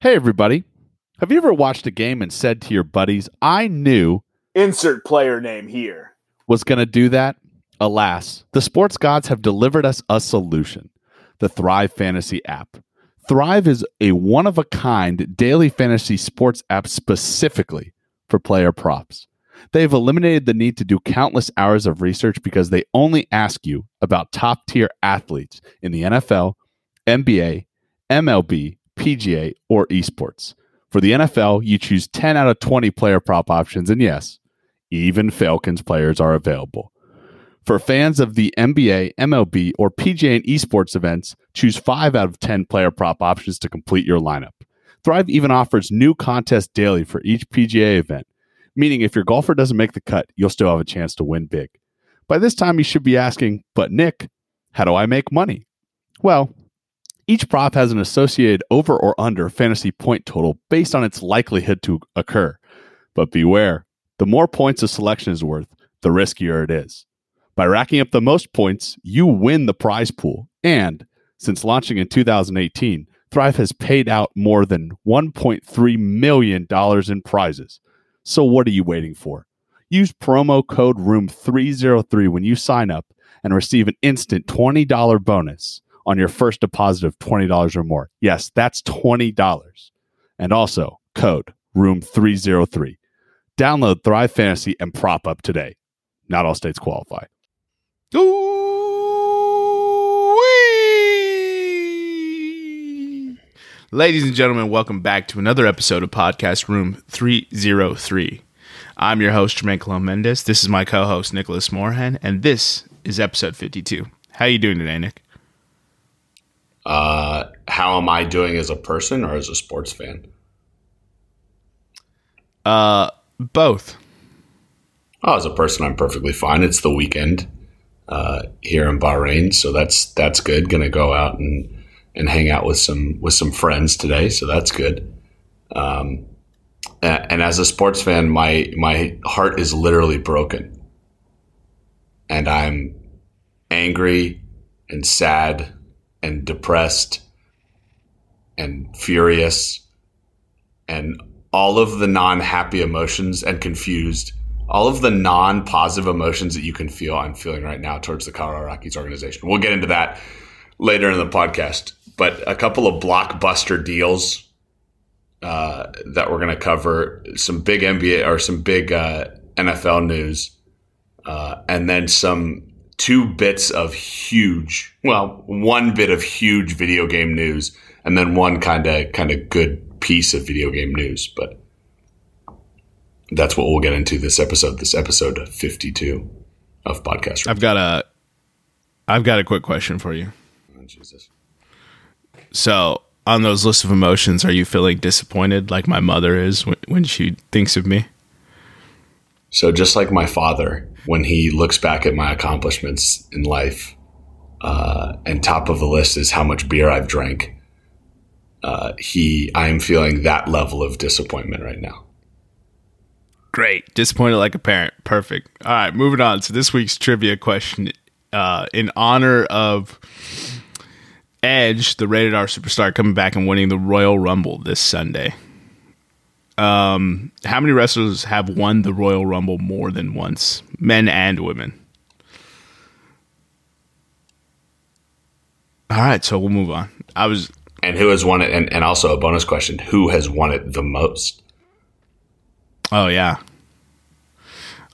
Hey, everybody. Have you ever watched a game and said to your buddies, I knew Insert player name here. was going to do that? Alas, the sports gods have delivered us a solution the Thrive Fantasy app. Thrive is a one of a kind daily fantasy sports app specifically for player props. They've eliminated the need to do countless hours of research because they only ask you about top tier athletes in the NFL, NBA, MLB, PGA, or esports. For the NFL, you choose 10 out of 20 player prop options, and yes, even Falcons players are available. For fans of the NBA, MLB, or PGA and esports events, choose 5 out of 10 player prop options to complete your lineup. Thrive even offers new contests daily for each PGA event, meaning if your golfer doesn't make the cut, you'll still have a chance to win big. By this time, you should be asking, but Nick, how do I make money? Well, each prop has an associated over or under fantasy point total based on its likelihood to occur. But beware, the more points a selection is worth, the riskier it is. By racking up the most points, you win the prize pool. And since launching in 2018, Thrive has paid out more than $1.3 million in prizes. So what are you waiting for? Use promo code ROOM303 when you sign up and receive an instant $20 bonus on your first deposit of $20 or more. Yes, that's $20. And also code ROOM303. Download Thrive Fantasy and prop up today. Not all states qualify. Ooh-wee. Ladies and gentlemen, welcome back to another episode of Podcast Room 303. I'm your host, Jermaine Colon Mendez. This is my co-host, Nicholas Moorhan, and this is episode 52. How are you doing today, Nick? Uh, how am I doing as a person or as a sports fan? Uh, both. Oh, as a person, I'm perfectly fine. It's the weekend uh, here in Bahrain, so that's that's good. Going to go out and and hang out with some with some friends today, so that's good. Um, and as a sports fan, my my heart is literally broken, and I'm angry and sad and depressed and furious and all of the non-happy emotions and confused all of the non-positive emotions that you can feel i'm feeling right now towards the colorado rockies organization. We'll get into that later in the podcast but a couple of blockbuster deals uh, that we're going to cover some big nba or some big uh, nfl news uh, and then some two bits of huge well one bit of huge video game news and then one kind of kind of good piece of video game news but that's what we'll get into this episode this episode 52 of podcast I've got a I've got a quick question for you. Oh, jesus So, on those lists of emotions, are you feeling disappointed like my mother is when, when she thinks of me? so just like my father when he looks back at my accomplishments in life uh, and top of the list is how much beer i've drank uh, he i am feeling that level of disappointment right now Great. Disappointed like a parent. Perfect. All right, moving on. So this week's trivia question uh, in honor of Edge, the rated R superstar, coming back and winning the Royal Rumble this Sunday. Um, how many wrestlers have won the Royal Rumble more than once, men and women? All right, so we'll move on. I was and who has won it and, and also a bonus question who has won it the most Oh yeah.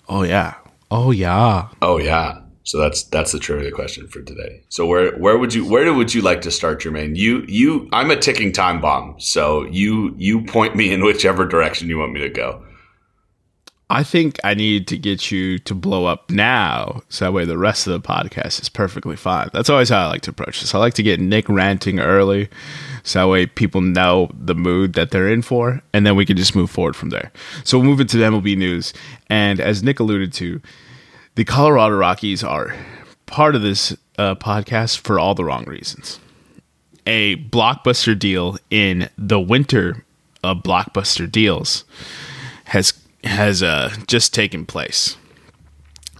Oh yeah. Oh yeah. Oh yeah. So that's that's the trivia question for today. So where where would you where would you like to start, Jermaine? You you I'm a ticking time bomb. So you you point me in whichever direction you want me to go. I think I need to get you to blow up now, so that way the rest of the podcast is perfectly fine. That's always how I like to approach this. I like to get Nick ranting early, so that way people know the mood that they're in for, and then we can just move forward from there. So we'll move into the MLB news, and as Nick alluded to, the Colorado Rockies are part of this uh, podcast for all the wrong reasons. A blockbuster deal in the winter of blockbuster deals has has uh, just taken place.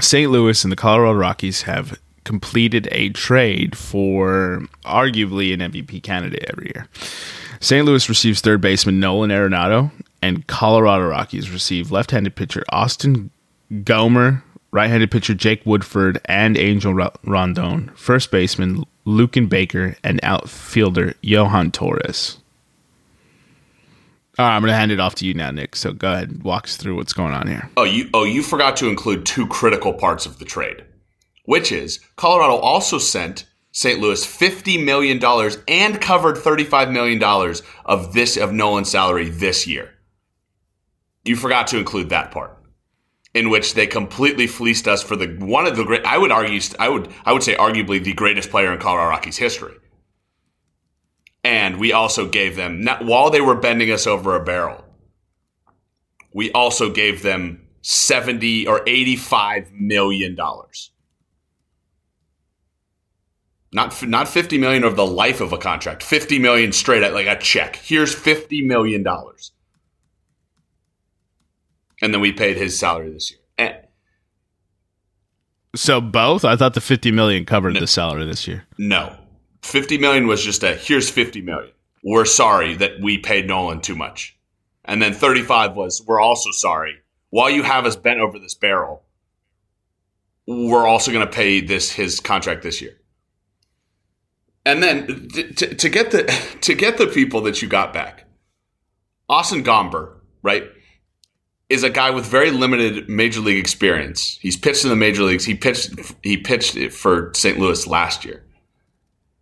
St. Louis and the Colorado Rockies have completed a trade for arguably an MVP candidate every year. St. Louis receives third baseman Nolan Arenado, and Colorado Rockies receive left-handed pitcher Austin Gomber, right-handed pitcher Jake Woodford, and Angel Rondon, first baseman Luken Baker, and outfielder Johan Torres. All right, I'm going to hand it off to you now, Nick. So go ahead and walk us through what's going on here. Oh, you oh you forgot to include two critical parts of the trade, which is Colorado also sent St. Louis $50 million and covered $35 million of this of Nolan's salary this year. You forgot to include that part. In which they completely fleeced us for the one of the great I would argue I would I would say arguably the greatest player in Colorado Rockies history. And we also gave them while they were bending us over a barrel, we also gave them 70 or 85 million dollars. Not not 50 million of the life of a contract 50 million straight at like a check. Here's 50 million dollars and then we paid his salary this year. And so both? I thought the 50 million covered no, the salary this year. No. 50 million was just a here's 50 million. We're sorry that we paid nolan too much. And then 35 was we're also sorry. While you have us bent over this barrel we're also going to pay this his contract this year. And then to, to get the to get the people that you got back, Austin Gomber, right, is a guy with very limited major league experience. He's pitched in the major leagues. He pitched he pitched it for St. Louis last year.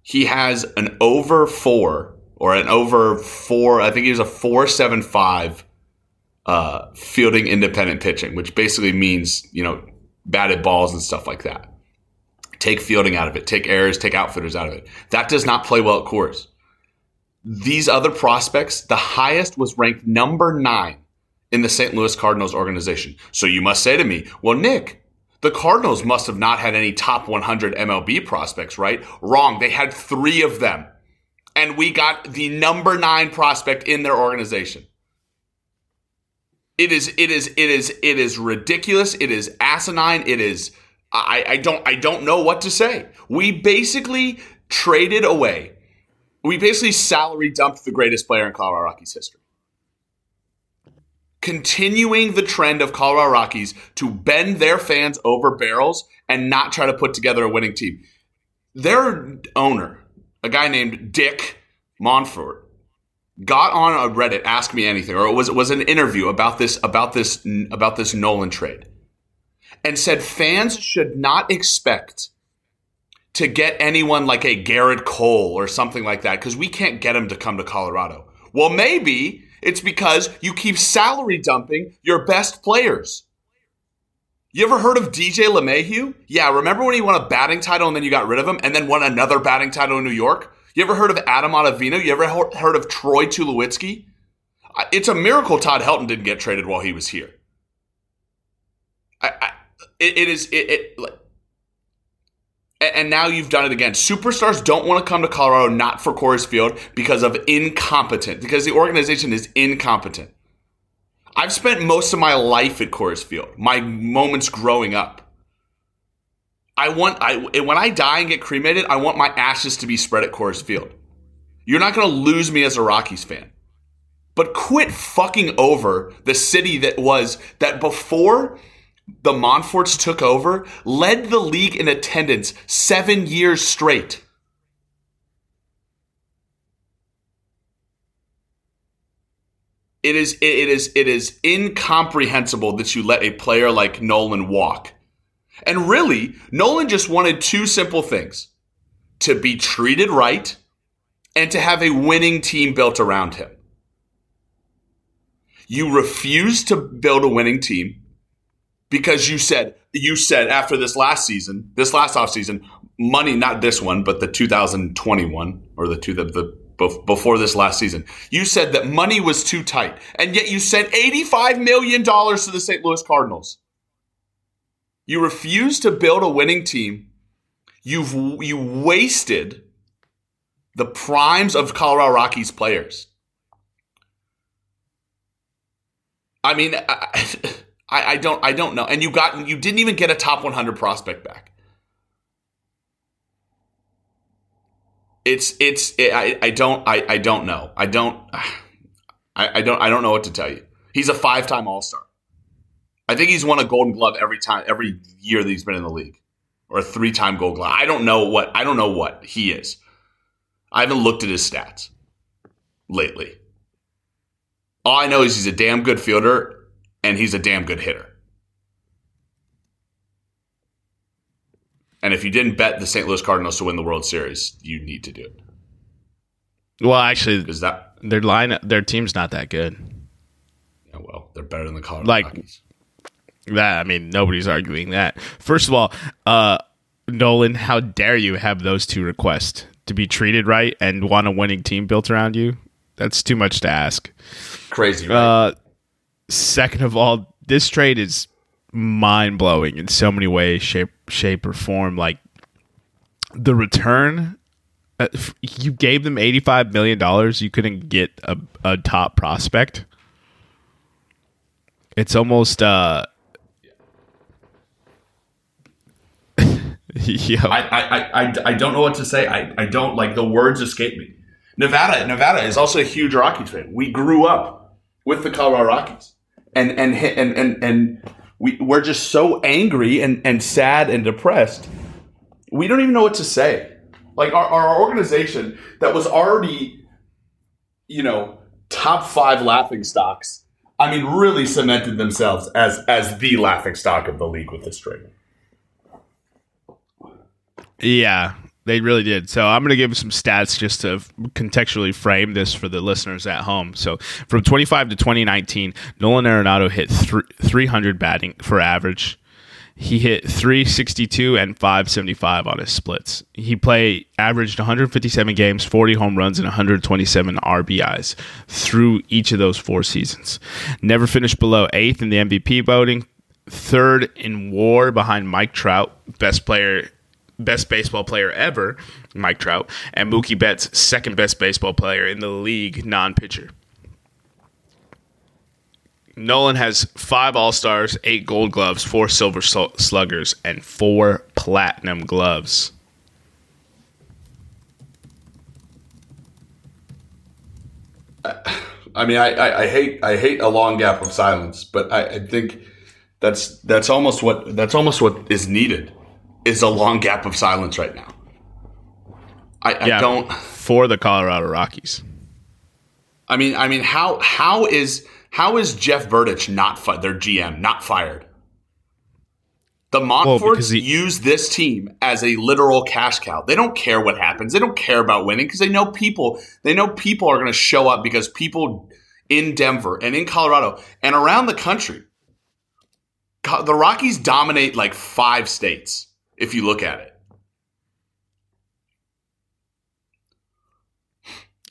He has an over four or an over four. I think he was a four seven five uh, fielding independent pitching, which basically means you know batted balls and stuff like that. Take fielding out of it, take errors, take outfitters out of it. That does not play well at Coors. These other prospects, the highest was ranked number nine in the St. Louis Cardinals organization. So you must say to me, well, Nick, the Cardinals must have not had any top 100 MLB prospects, right? Wrong. They had three of them. And we got the number nine prospect in their organization. It is, it is, it is, it is ridiculous. It is asinine. It is I, I don't I don't know what to say. We basically traded away. We basically salary dumped the greatest player in Colorado Rockies history. Continuing the trend of Colorado Rockies to bend their fans over barrels and not try to put together a winning team. Their owner, a guy named Dick Monfort, got on a Reddit, ask me anything, or it was it was an interview about this about this about this Nolan trade and said fans should not expect to get anyone like a Gerrit Cole or something like that because we can't get him to come to Colorado. Well, maybe it's because you keep salary dumping your best players. You ever heard of DJ LeMahieu? Yeah, remember when he won a batting title and then you got rid of him and then won another batting title in New York? You ever heard of Adam Ottavino? You ever heard of Troy Tulowitzki? It's a miracle Todd Helton didn't get traded while he was here. I, I, it, it is it, it and now you've done it again. Superstars don't want to come to Colorado not for Coors Field because of incompetent, because the organization is incompetent. I've spent most of my life at Coors Field, my moments growing up. I want I when I die and get cremated, I want my ashes to be spread at Coors Field. You're not going to lose me as a Rockies fan. But quit fucking over the city that was that before the Monforts took over, led the league in attendance seven years straight. It is it is it is incomprehensible that you let a player like Nolan walk. And really, Nolan just wanted two simple things. To be treated right and to have a winning team built around him. You refuse to build a winning team because you said you said after this last season, this last off season, money not this one, but the 2021 or the two the, the before this last season, you said that money was too tight, and yet you sent 85 million dollars to the St. Louis Cardinals. You refused to build a winning team. You've you wasted the primes of Colorado Rockies players. I mean. I, I, I don't I don't know. And you got you didn't even get a top 100 prospect back. it's it's it, I I don't I I don't know. I don't I, I don't I don't know what to tell you. He's a five time All Star. I think he's won a Golden Glove every time every year that he's been in the league, or a three time Gold Glove. I don't know what I don't know what he is. I haven't looked at his stats lately. All I know is he's a damn good fielder and he's a damn good hitter. And if you didn't bet the St. Louis Cardinals to win the World Series, you need to do it Well, actually, because that. their line, their team's not that good. Yeah, well, they're better than the Colorado Like- Rockies. That I mean, nobody's arguing that. First of all, uh, Nolan, how dare you have those two requests to be treated right and want a winning team built around you? That's too much to ask. Crazy, right? Uh, second of all, this trade is mind blowing in so many ways, shape, shape, or form. Like the return, uh, you gave them eighty five million dollars. You couldn't get a, a top prospect. It's almost uh. I, I, I, I- I don't know what to say. I, I don't like the words escape me. Nevada, Nevada is also a huge Rockies fan. We grew up with the Colorado Rockies, and and and and, and we we're just so angry and, and sad and depressed. We don't even know what to say. Like our, our organization that was already, you know, top five laughing stocks. I mean, really cemented themselves as as the laughing stock of the league with this trade. Yeah, they really did. So I'm going to give some stats just to contextually frame this for the listeners at home. So from 25 to 2019, Nolan Arenado hit th- 300 batting for average. He hit 362 and 575 on his splits. He played averaged 157 games, 40 home runs, and 127 RBIs through each of those four seasons. Never finished below eighth in the MVP voting. Third in WAR behind Mike Trout, best player best baseball player ever, Mike Trout, and Mookie Betts, second best baseball player in the league, non pitcher. Nolan has five All Stars, eight Gold Gloves, four Silver Sluggers, and four Platinum Gloves. I mean, I, I, I hate I hate a long gap of silence, but I, I think that's that's almost what that's almost what is needed is a long gap of silence right now. I, I don't. for the Colorado Rockies. I mean, I mean, how how is how is Jeff Bridich not fi- their GM not fired? The Monforts he- use this team as a literal cash cow. They don't care what happens. They don't care about winning because they know people. They know people are going to show up because people in Denver and in Colorado and around the country. The Rockies dominate like five states if you look at it.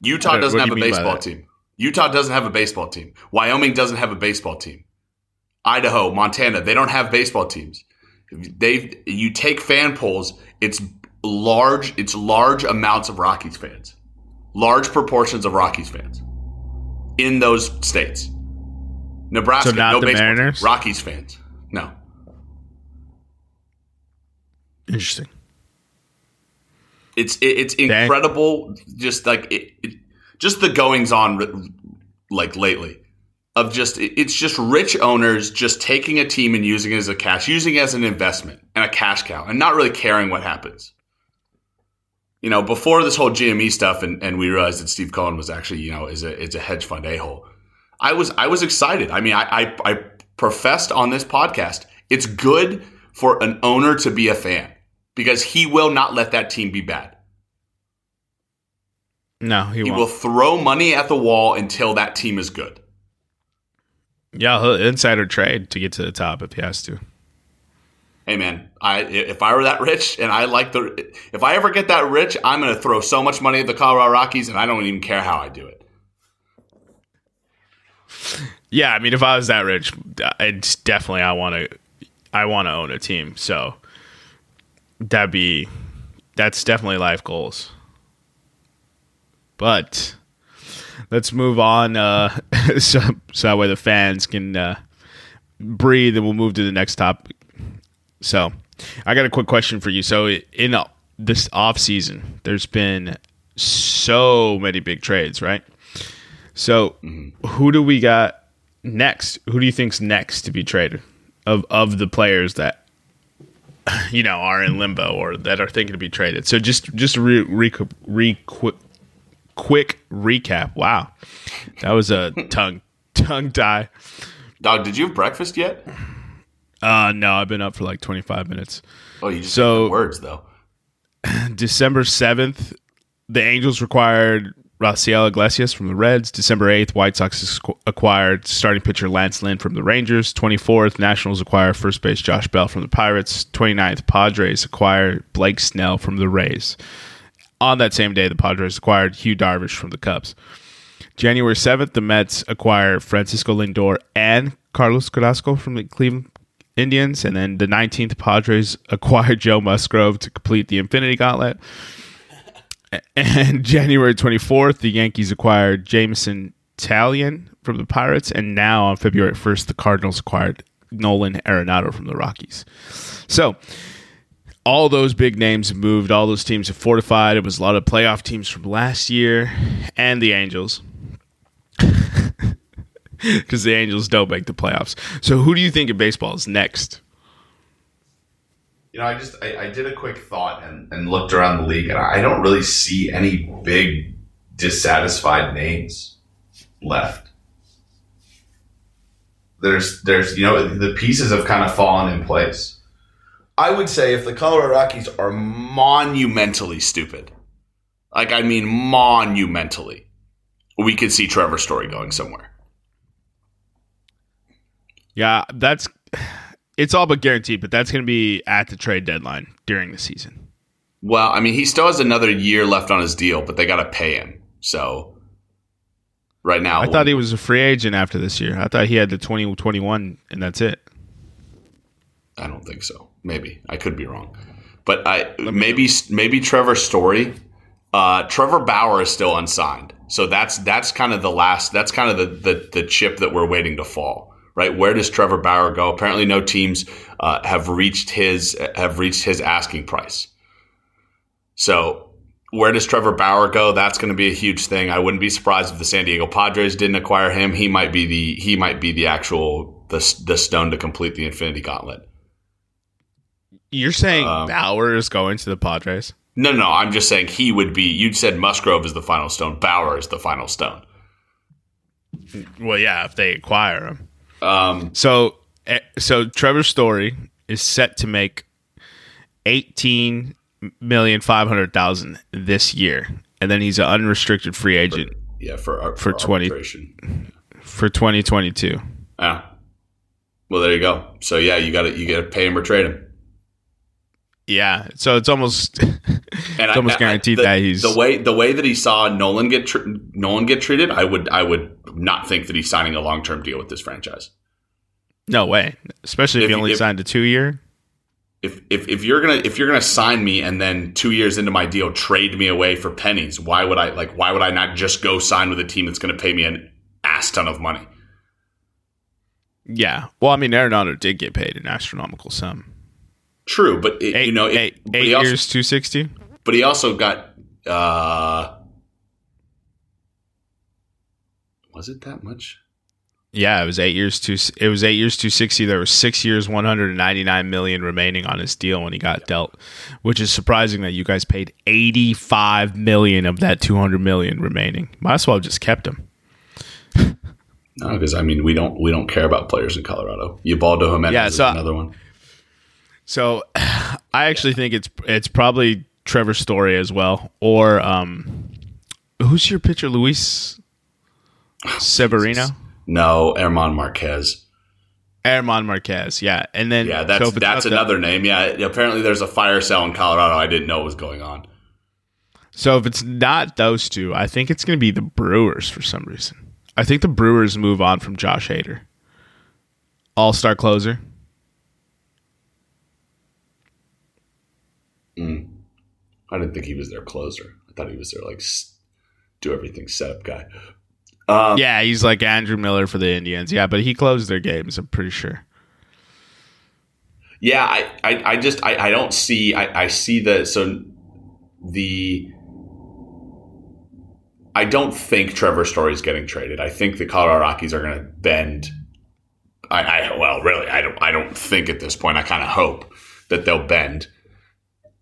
Utah doesn't have a you mean by baseball team. Utah doesn't have a baseball team. Wyoming doesn't have a baseball team. Idaho, Montana, they don't have baseball teams. They you take fan polls, it's large, it's large amounts of Rockies fans. Large proportions of Rockies fans in those states. Nebraska, So no baseball. Mariners? Rockies fans. No. Interesting. It's it, it's incredible. Just like it, it, just the goings on, like lately, of just it's just rich owners just taking a team and using it as a cash, using it as an investment and a cash cow, and not really caring what happens. You know, before this whole GME stuff, and, and we realized that Steve Cohen was actually you know is a is a hedge fund a hole. I was I was excited. I mean, I, I I professed on this podcast it's good for an owner to be a fan because he will not let that team be bad. No, he, He will throw money at the wall until that team is good. Yeah, he'll insider trade to get to the top if he has to. Hey man, I if I were that rich and I like the if I ever get that rich, I'm going to throw so much money at the Colorado Rockies and I don't even care how I do it. Yeah, I mean, if I was that rich, it's definitely I want to, I want to own a team. So that'd be, that's definitely life goals. But let's move on, uh, so so that way the fans can uh, breathe, and we'll move to the next topic. So, I got a quick question for you. So, in uh, this off season, there's been so many big trades, right? So who do we got next? Who do you think's next to be traded of of the players that you know are in limbo or that are thinking to be traded? So just just re, re, re quick, quick recap. Wow, that was a tongue tongue tie. Dog, did you have breakfast yet? Uh no, I've been up for like twenty five minutes. Oh, you just So- words though. December 7th, the Angels required Raisel Iglesias from the Reds. December 8th, White Sox acquired starting pitcher Lance Lynn from the Rangers. 24th, Nationals acquire first base Josh Bell from the Pirates. 29th, Padres acquire Blake Snell from the Rays. On that same day, the Padres acquired Yu Darvish from the Cubs. January 7th, the Mets acquire Francisco Lindor and Carlos Carrasco from the Cleveland Indians. And then the 19th, Padres acquired Joe Musgrove to complete the Infinity Gauntlet. And January 24th, the Yankees acquired Jameson Taillon from the Pirates. And now on February 1st, the Cardinals acquired Nolan Arenado from the Rockies. So all those big names have moved. All those teams have fortified. It was a lot of playoff teams from last year and the Angels. Because the Angels don't make the playoffs. So who do you think in baseball is next? You know, I just I, I did a quick thought and, and looked around the league, and I don't really see any big dissatisfied names left. There's there's you know the pieces have kind of fallen in place. I would say if the Colorado Rockies are monumentally stupid, like I mean monumentally, we could see Trevor Story going somewhere. Yeah, that's it's all but guaranteed, but that's going to be at the trade deadline during the season. Well, I mean, he still has another year left on his deal, but they got to pay him. So right now, I thought he was a free agent after this year. I thought he had the 2021 and that's it. I don't think so. Maybe I could be wrong, but I maybe maybe Trevor Story, uh, Trevor Bauer is still unsigned. So that's that's kind of the last. That's kind of the the, the chip that we're waiting to fall. Right? Where does Trevor Bauer go? Apparently, no teams uh, have reached his have reached his asking price. So where does Trevor Bauer go? That's going to be a huge thing. I wouldn't be surprised if the San Diego Padres didn't acquire him. He might be the he might be the actual the the stone to complete the Infinity Gauntlet. You're saying Um, Bauer is going to the Padres? No, no, I'm just saying he would be. You said Musgrove is the final stone. Bauer is the final stone. Well, yeah, if they acquire him. Um, So, eh, so Trevor Story is set to make eighteen million five hundred thousand this year, and then he's an unrestricted free agent yeah, for ar- For 20 for twenty twenty two. Yeah. Well, there you go. So yeah, you got to you got to pay him or trade him. Yeah, so it's almost And it's almost guaranteed the, that he's the way the way that he saw Nolan get tr- Nolan get treated. I would I would not think that he's signing a long term deal with this franchise. no way, especially if, If you- only if- signed a two year. If, if if you're gonna if you're gonna sign me and then two years into my deal trade me away for pennies, why would I like why would I not just go sign with a team that's gonna pay me an ass ton of money? Yeah, well, I mean, Arenado did get paid an astronomical sum. True, but it, Eight, you know, it, eight, eight also, years, two sixty. but he also got. uh Was it that much? Yeah, it was eight years two. It was eight years two sixty. There was six years one hundred and ninety nine million remaining on his deal when he got dealt, which is surprising that you guys paid eighty five million of that two hundred million remaining. Might as well have just kept him. No, because I mean, we don't we don't care about players in Colorado. Ubaldo Jimenez Yeah, is so- another one. So, I actually think it's it's probably Trevor Story as well, or um, who's your pitcher, Luis Severino, No, German Marquez. German Marquez. Yeah, and then Yeah, that's that's another name. Yeah, apparently there's a fire sale in Colorado. I didn't know what was going on. So if it's not those two, I think it's going to be the Brewers for some reason. I think the Brewers move on from Josh Hader. All star closer. Mm. I didn't think he was their closer. I thought he was their like do everything setup guy. Um, Yeah, he's like Andrew Miller for the Indians. Yeah, but he closed their games, I'm pretty sure. Yeah, I, I, I just I, I don't see I, I see the so the I don't think Trevor Story is getting traded. I think the Colorado Rockies are going to bend. I, I well, really, I don't. I don't think at this point. I kind of hope that they'll bend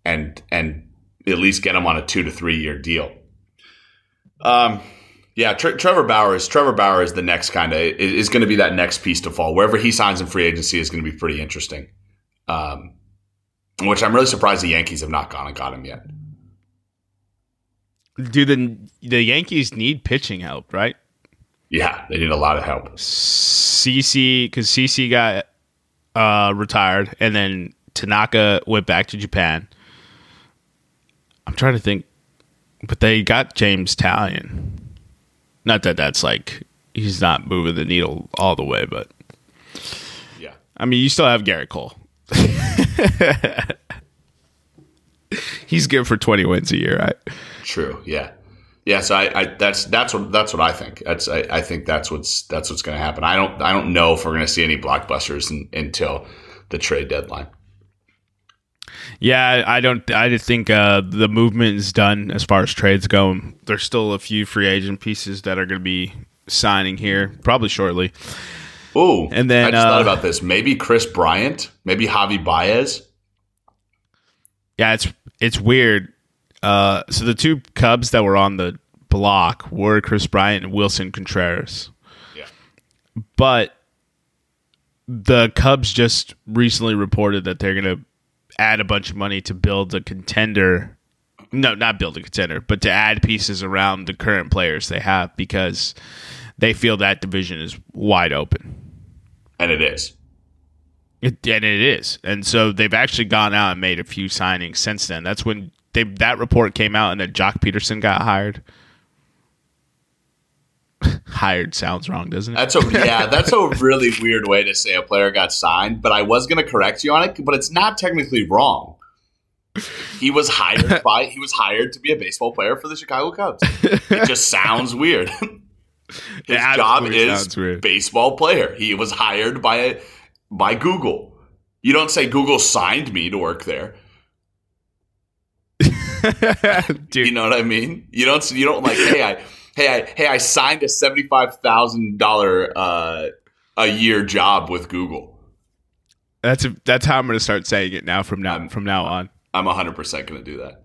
and and at least get him on a two to three year deal. Um, yeah, Tre- Trevor Bauer is Trevor Bauer is the next kind of is going to be that next piece to fall. Wherever he signs in free agency is going to be pretty interesting. Um, which I'm really surprised the Yankees have not gone and got him yet. Do the the Yankees need pitching help, right? Yeah, they need a lot of help. CC because CC got uh, retired, and then Tanaka went back to Japan. I'm trying to think, but they got James Taillon. Not that that's like he's not moving the needle all the way, but Yeah, I mean, you still have Gerrit Cole. he's good for 20 wins a year, right? true. Yeah, yeah. So I, I that's that's what that's what I think. That's I, I think that's what's that's what's going to happen. I don't I don't know if we're going to see any blockbusters in, until the trade deadline. Yeah, I don't. I just think uh, the movement is done as far as trades go. There's still a few free agent pieces that are going to be signing here probably shortly. Ooh, And then, I just uh, thought about this. Maybe Kris Bryant, maybe Javi Baez. Yeah, it's it's weird. Uh, so the two Cubs that were on the block were Kris Bryant and Willson Contreras. Yeah. But the Cubs just recently reported that they're going to add a bunch of money to build a contender. No, not build a contender, but to add pieces around the current players they have because they feel that division is wide open. And it is. It, and it is. And so they've actually gone out and made a few signings since then. That's when they that report came out and then Joc Pederson got hired. Hired sounds wrong, doesn't it? That's a yeah, that's a really weird way to say a player got signed, but I was going to correct you on it, but it's not technically wrong. He was hired by he was hired to be a baseball player for the Chicago Cubs. It just sounds weird. His It job is baseball player. He was hired by by Google. You don't say Google signed me to work there. Dude, You know what I mean? You don't. You don't like. Hey, I. Hey, I. Hey, I signed a seventy five thousand dollar uh, a year job with Google. that's a, that's how I'm going to start saying it now from now I'm- from now on. I'm hundred percent going to do that.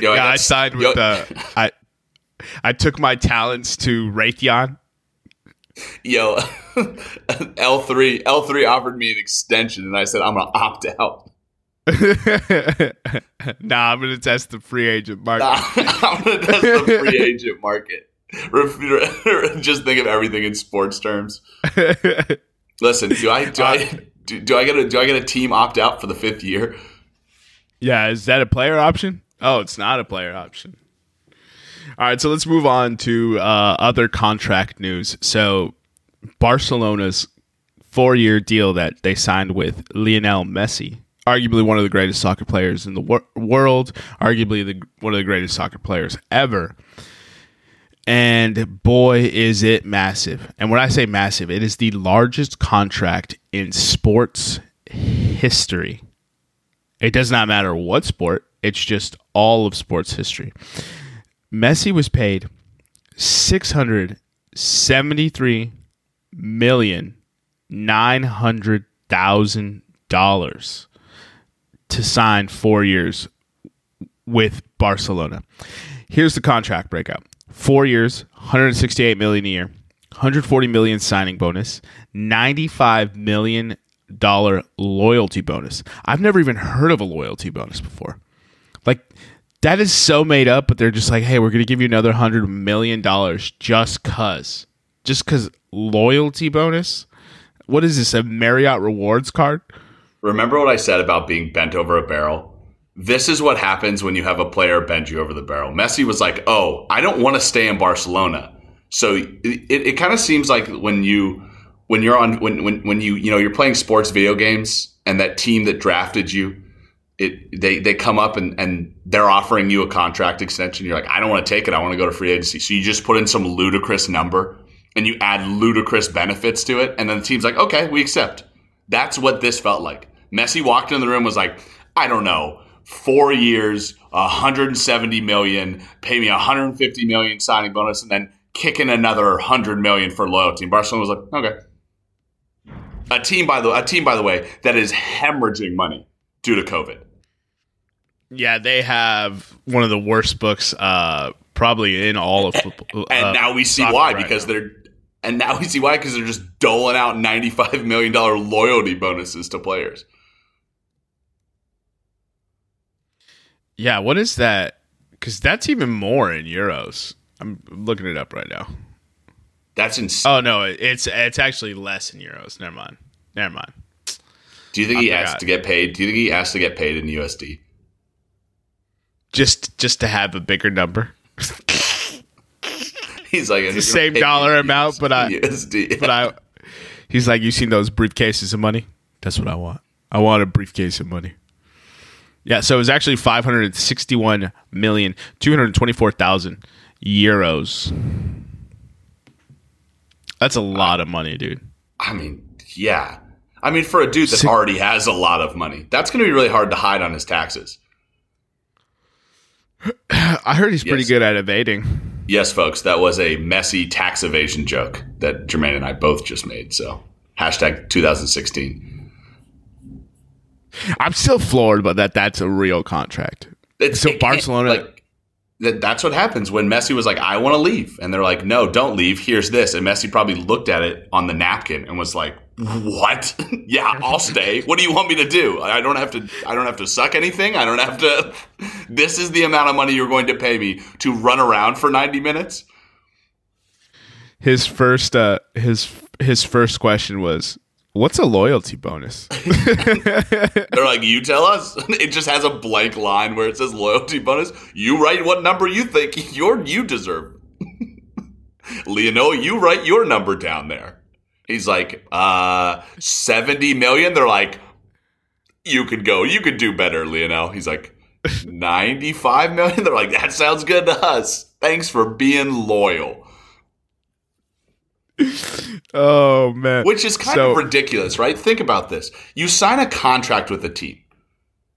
Yo, Yeah, I signed yo- with uh, I I took my talents to Raytheon. yo, L three L three offered me an extension, and I said I'm going to opt out. nah, I'm going to test the free agent market. I'm going to test the free agent market. Just think of everything in sports terms. Listen, do I do I do, do I get a do I get a team opt out for the fifth year? Yeah, is that a player option? Oh, it's not a player option. All right, so let's move on to uh, other contract news. So, Barcelona's four-year deal that they signed with Lionel Messi, arguably one of the greatest soccer players in the wor- world, arguably the one of the greatest soccer players ever. And boy, is it massive! And when I say massive, it is the largest contract in sports history. It does not matter what sport, it's just all of sports history. Messi was paid six hundred seventy-three million nine hundred thousand dollars to sign four years with Barcelona. Here's the contract breakout: four years, 168 million a year, 140 million signing bonus, 95 million dollar loyalty bonus. I've never even heard of a loyalty bonus before. Like that is so made up, but they're just like, hey, we're gonna give you another hundred million dollars just cause, just cause loyalty bonus. What is this? A Marriott rewards card? Remember what I said about being bent over a barrel? This is what happens when you have a player bend you over the barrel. Messi was like, "Oh, I don't want to stay in Barcelona." So it, it, it kind of seems like when you when you're on when, when when you you know you're playing sports video games and that team that drafted you it they they come up and and they're offering you a contract extension you're like I don't want to take it I want to go to free agency so you just put in some ludicrous number and you add ludicrous benefits to it and then the team's like okay we accept that's what this felt like Messi walked in the room was like I don't know four years, 170 million, pay me 150 million signing bonus, and then kick in another 100 million for loyalty. And Barcelona was like, okay. A team, by the a team, by the way, that is hemorrhaging money due to COVID. Yeah, they have one of the worst books, uh, probably in all of football. And uh, now we see why right because now. they're and now we see why because they're just doling out 95 million dollar loyalty bonuses to players. Yeah, what is that? Because that's even more in euros. I'm looking it up right now. That's insane. Oh no, it's it's actually less in euros. Never mind. Never mind. Do you think I he forgot. asked to get paid? Do you think he asked to get paid in USD? Just just to have a bigger number, He's like the same dollar amount, but I- USD. but I. He's like, you seen those briefcases of money? That's what I want. I want a briefcase of money. Yeah, so it was actually five hundred sixty-one million two hundred twenty-four thousand euros. That's a lot of money, dude. I mean, yeah. I mean, for a dude that already has a lot of money, that's going to be really hard to hide on his taxes. I heard he's pretty Yes. good at evading. Yes, folks, that was a messy tax evasion joke that Jermaine and I both just made. So, hashtag 2016. I'm still floored, but that that's a real contract. It's, So it Barcelona- like that, that's what happens when Messi was like, "I want to leave," and they're like, "No, don't leave. Here's this." And Messi probably looked at it on the napkin and was like, "What? yeah, I'll stay. What do you want me to do? I don't have to. I don't have to suck anything. I don't have to. This is the amount of money you're going to pay me to run around for 90 minutes." His first uh his his first question was, "What's a loyalty bonus?" They're like, "You tell us." It just has a blank line where it says loyalty bonus. You write what number you think you're you deserve. Lionel, you write your number down there. He's like, uh, 70 million. They're like, you could go, you could do better, Lionel. He's like, 95 million. They're like, that sounds good to us. Thanks for being loyal. oh man. Which is kind So- of ridiculous, right? Think about this. You sign a contract with a team,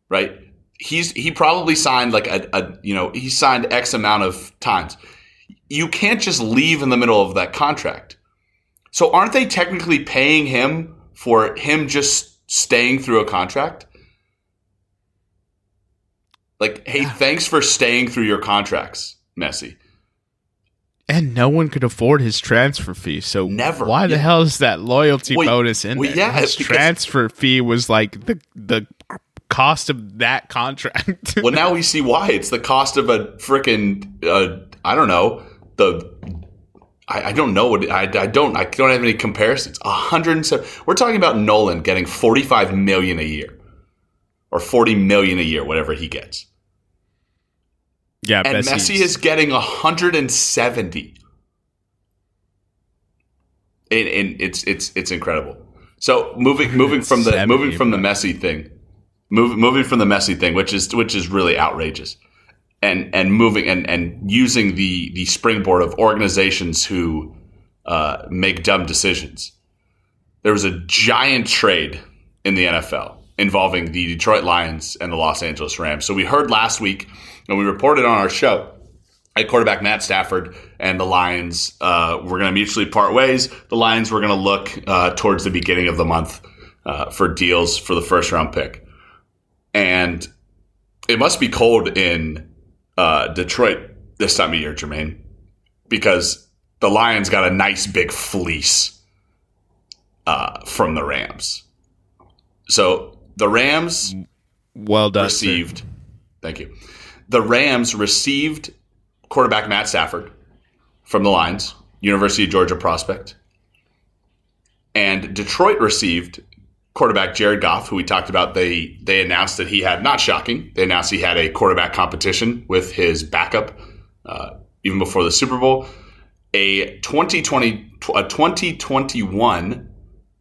right? He's he probably signed like a, a you know, he signed X amount of times. You can't just leave in the middle of that contract. So aren't they technically paying him for him just staying through a contract? Like, hey, thanks for staying through your contracts, Messi. And no one could afford his transfer fee. So Never. Why the hell is that loyalty Well, bonus in well, there? yeah, his transfer fee was like the the cost of that contract. well, now we see why. It's the cost of a freaking, uh, I don't know, the, I, I don't know what, I, I don't, I don't have any comparisons. A hundred and seven. We're talking about Nolan getting 45 million a year or 40 million a year, whatever he gets. Yeah, And Messi's- Messi is getting 170. And, and it's, it's, it's incredible. So moving, moving from the, moving from the Messi thing, move, moving from the Messi thing, which is, which is really outrageous. and and moving and and using the the springboard of organizations who uh, make dumb decisions. There was a giant trade in the NFL involving the Detroit Lions and the Los Angeles Rams. So we heard last week, and we reported on our show. At quarterback Matt Stafford and the Lions uh, were going to mutually part ways. The Lions were going to look uh, towards the beginning of the month uh, for deals for the first round pick. And it must be cold in uh, Detroit this time of year, Jermaine, because the Lions got a nice big fleece uh, from the Rams. So the Rams well done. sir. received, thank you. The Rams received quarterback Matt Stafford from the Lions, University of Georgia prospect. And Detroit received quarterback Jared Goff, who we talked about. They they announced that he had not shocking. They announced he had a quarterback competition with his backup uh, even before the Super Bowl. A 2020 a 2021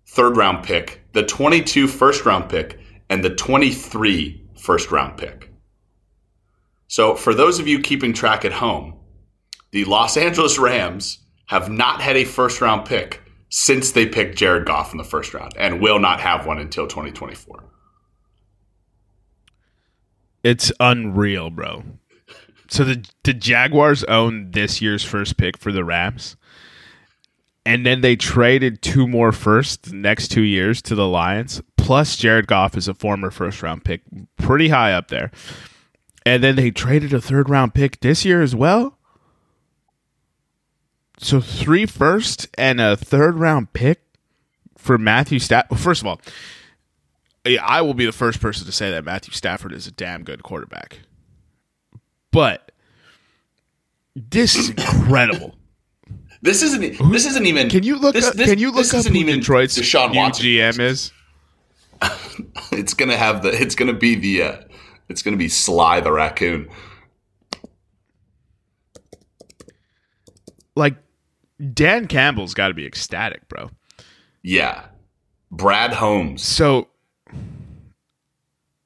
third round pick, the 22 first round pick, and the 23 first round pick. So, for those of you keeping track at home, the Los Angeles Rams have not had a first round pick since they picked Jared Goff in the first round and will not have one until 2024. It's unreal, bro. So the the Jaguars own this year's first pick for the Rams. And then they traded two more first the next two years to the Lions. Plus Jared Goff is a former first round pick, pretty high up there. And then they traded a third round pick this year as well. So three first and a third round pick for Matthew Stafford. First of all, I will be the first person to say that Matthew Stafford is a damn good quarterback. But this is incredible. This isn't. This isn't even. Can you look? This, up, this, can you look this up isn't who even Detroit's Deshaun new Watson. GM is? It's gonna have the. It's gonna be the. Uh, it's gonna be Sly the raccoon. Like Dan Campbell's got to be ecstatic, bro. Yeah, Brad Holmes. So,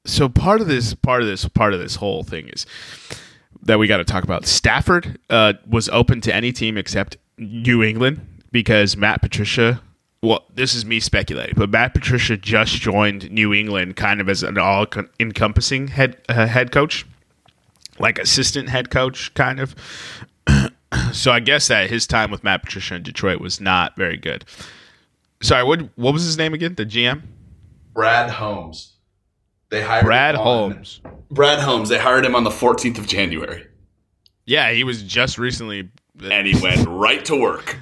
so part of this, part of this, part of this whole thing is that we got to talk about. Stafford uh, was open to any team except New England because Matt Patricia. Well, this is me speculating, but Matt Patricia just joined New England, kind of as an all-encompassing head uh, head coach, like assistant head coach, kind of. so I guess that his time with Matt Patricia in Detroit was not very good. Sorry, what what was his name again? The GM? Brad Holmes. They hired Brad on- Holmes. Brad Holmes. They hired him on the 14th of January, Yeah, he was just recently. and he went right to work.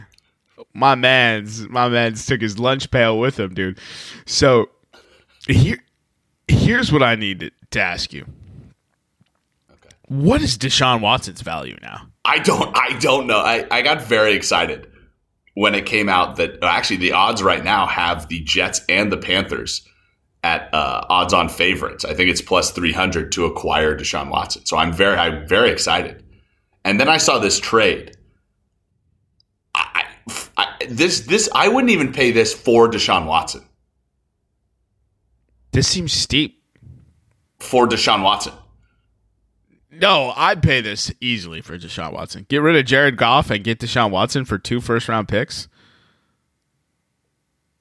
My man's my man's took his lunch pail with him, dude. So here, here's what I need to, ask you. What is Deshaun Watson's value now? I don't. I don't know. I, I got very excited when it came out that actually the odds right now have the Jets and the Panthers at uh, odds on favorites. I think it's plus three hundred to acquire Deshaun Watson. So I'm very I'm very excited. And then I saw this trade. This this I wouldn't even pay this for Deshaun Watson This seems steep. for Deshaun Watson. No, I'd pay this easily for Deshaun Watson. Get rid of Jared Goff and get Deshaun Watson for two first round picks.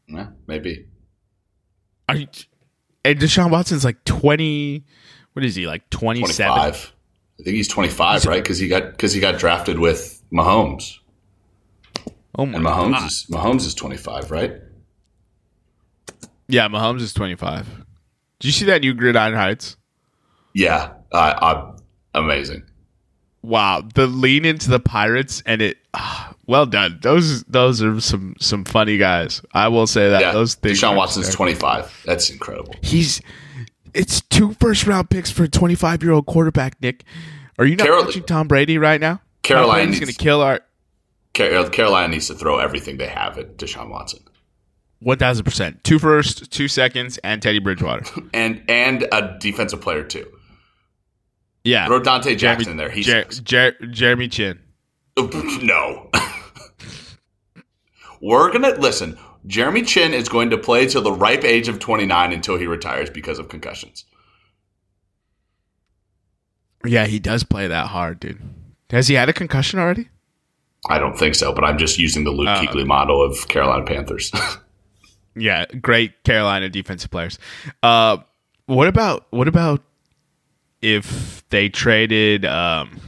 Yeah, maybe. Are you, and Deshaun Watson's like twenty. What is he like? Twenty seven. I think he's twenty five, right? Because he got because he got drafted with Mahomes. Oh my And Mahomes God. is Mahomes is 25, right? Yeah, Mahomes is 25. Did you see that new Gridiron Heights? Yeah, uh, uh, amazing. Wow, the lean into the Pirates and it. ah, well done. Those those are some some funny guys. I will say that Yeah, those things. Deshaun Watson's hysterical. 25. That's incredible. He's. It's two first round picks for a 25 year old quarterback. Nick, are you not Carol- watching Tom Brady right now? Tom Carolina going to kill our Uh, Carolina needs to throw everything they have at Deshaun Watson, 1000 percent. Two first, two seconds, and Teddy Bridgewater. and and a defensive player too. Yeah, Throw Donte Jackson in there. He's Jer- Jer- Jeremy Chinn. no. We're gonna listen. Jeremy Chinn is going to play till the ripe age of 29 until he retires because of concussions. Yeah, he does play that hard, dude. Has he had a concussion already? I don't think so, but I'm just using the Luke Uh, Kuechly model of Carolina Panthers. Yeah, great Carolina defensive players. Uh, what about what about if they traded um,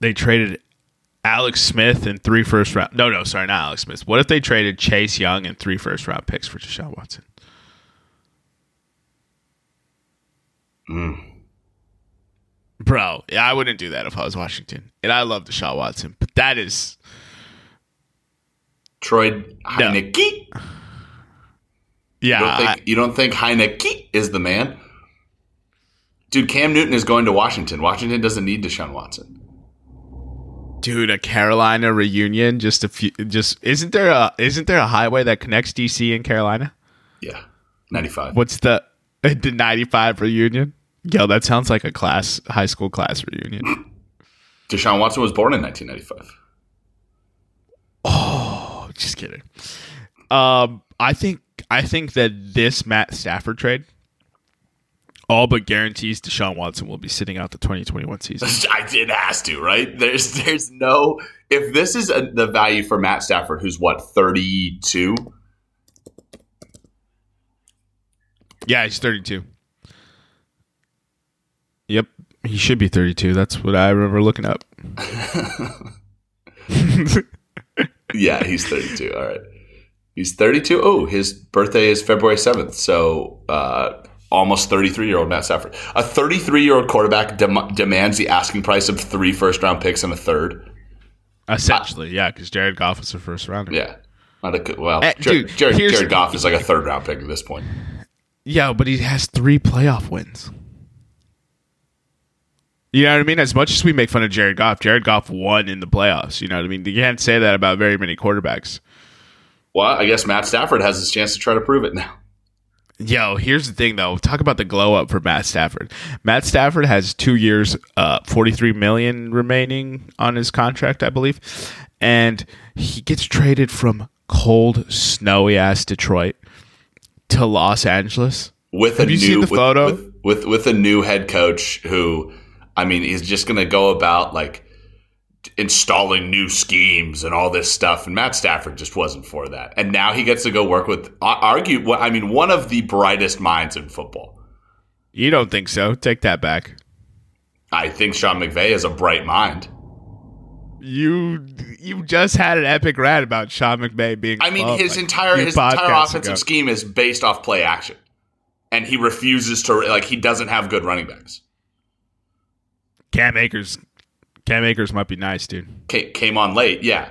they traded Alex Smith and three first round? No, no, sorry, not Alex Smith. What if they traded Chase Young and three first round picks for Deshaun Watson? Bro, yeah, I wouldn't do that if I was Washington. And I love Deshaun Watson, but that is Troy Heinicke. yeah. You don't I- think, you don't think Heinicke is the man? Dude, Cam Newton is going to Washington. Washington doesn't need Deshaun Watson. dude a carolina reunion just a few just isn't there a isn't there a highway that connects dc and carolina Yeah, 95. what's the the 95 reunion yo that sounds like a class high school class reunion Deshaun Watson was born in 1995. oh just kidding um i think i think that this matt stafford trade all but guarantees Deshaun Watson will be sitting out the 2021 season. I did has to, right? There's there's no if this is a, the value for Matt Stafford, who's what 32. Yeah, he's 32. He should be 32. That's what I remember looking up. Yeah, he's 32. All right. He's 32. Oh, his birthday is February 7th. So uh, almost 33 year old Matt Stafford. A 33 year old quarterback dem- demands the asking price of three first round picks and a third. Essentially, yeah, because Jared Goff was the first rounder. Yeah. Not a good, well, Jared, dude, Jared, Jared Goff is like a third round pick at this point. Yeah, but he has three playoff wins. You know what I mean? As much as we make fun of Jared Goff, Jared Goff won in the playoffs. You know what I mean? You can't say that about very many quarterbacks. Well, I guess Matt Stafford has his chance to try to prove it now. Yo, here's the thing though. Talk about the glow up for Matt Stafford. Matt Stafford has two years, uh, 43 million remaining on his contract, I believe, and he gets traded from cold, snowy ass Detroit to Los Angeles. with Have a you new seen the with, photo? With, with with a new head coach who I mean he's just going to go about like installing new schemes and all this stuff and Matt Stafford just wasn't for that. And now he gets to go work with argue I mean one of the brightest minds in football. You don't think so? Take that back. I think Sean McVay is a bright mind. You you just had an epic rant about Sean McVay being. I mean his like, entire his entire offensive ago. scheme is based off play action. And he refuses to like he doesn't have good running backs. Cam Akers, Cam Akers might be nice, dude. Ca- Came on late, yeah.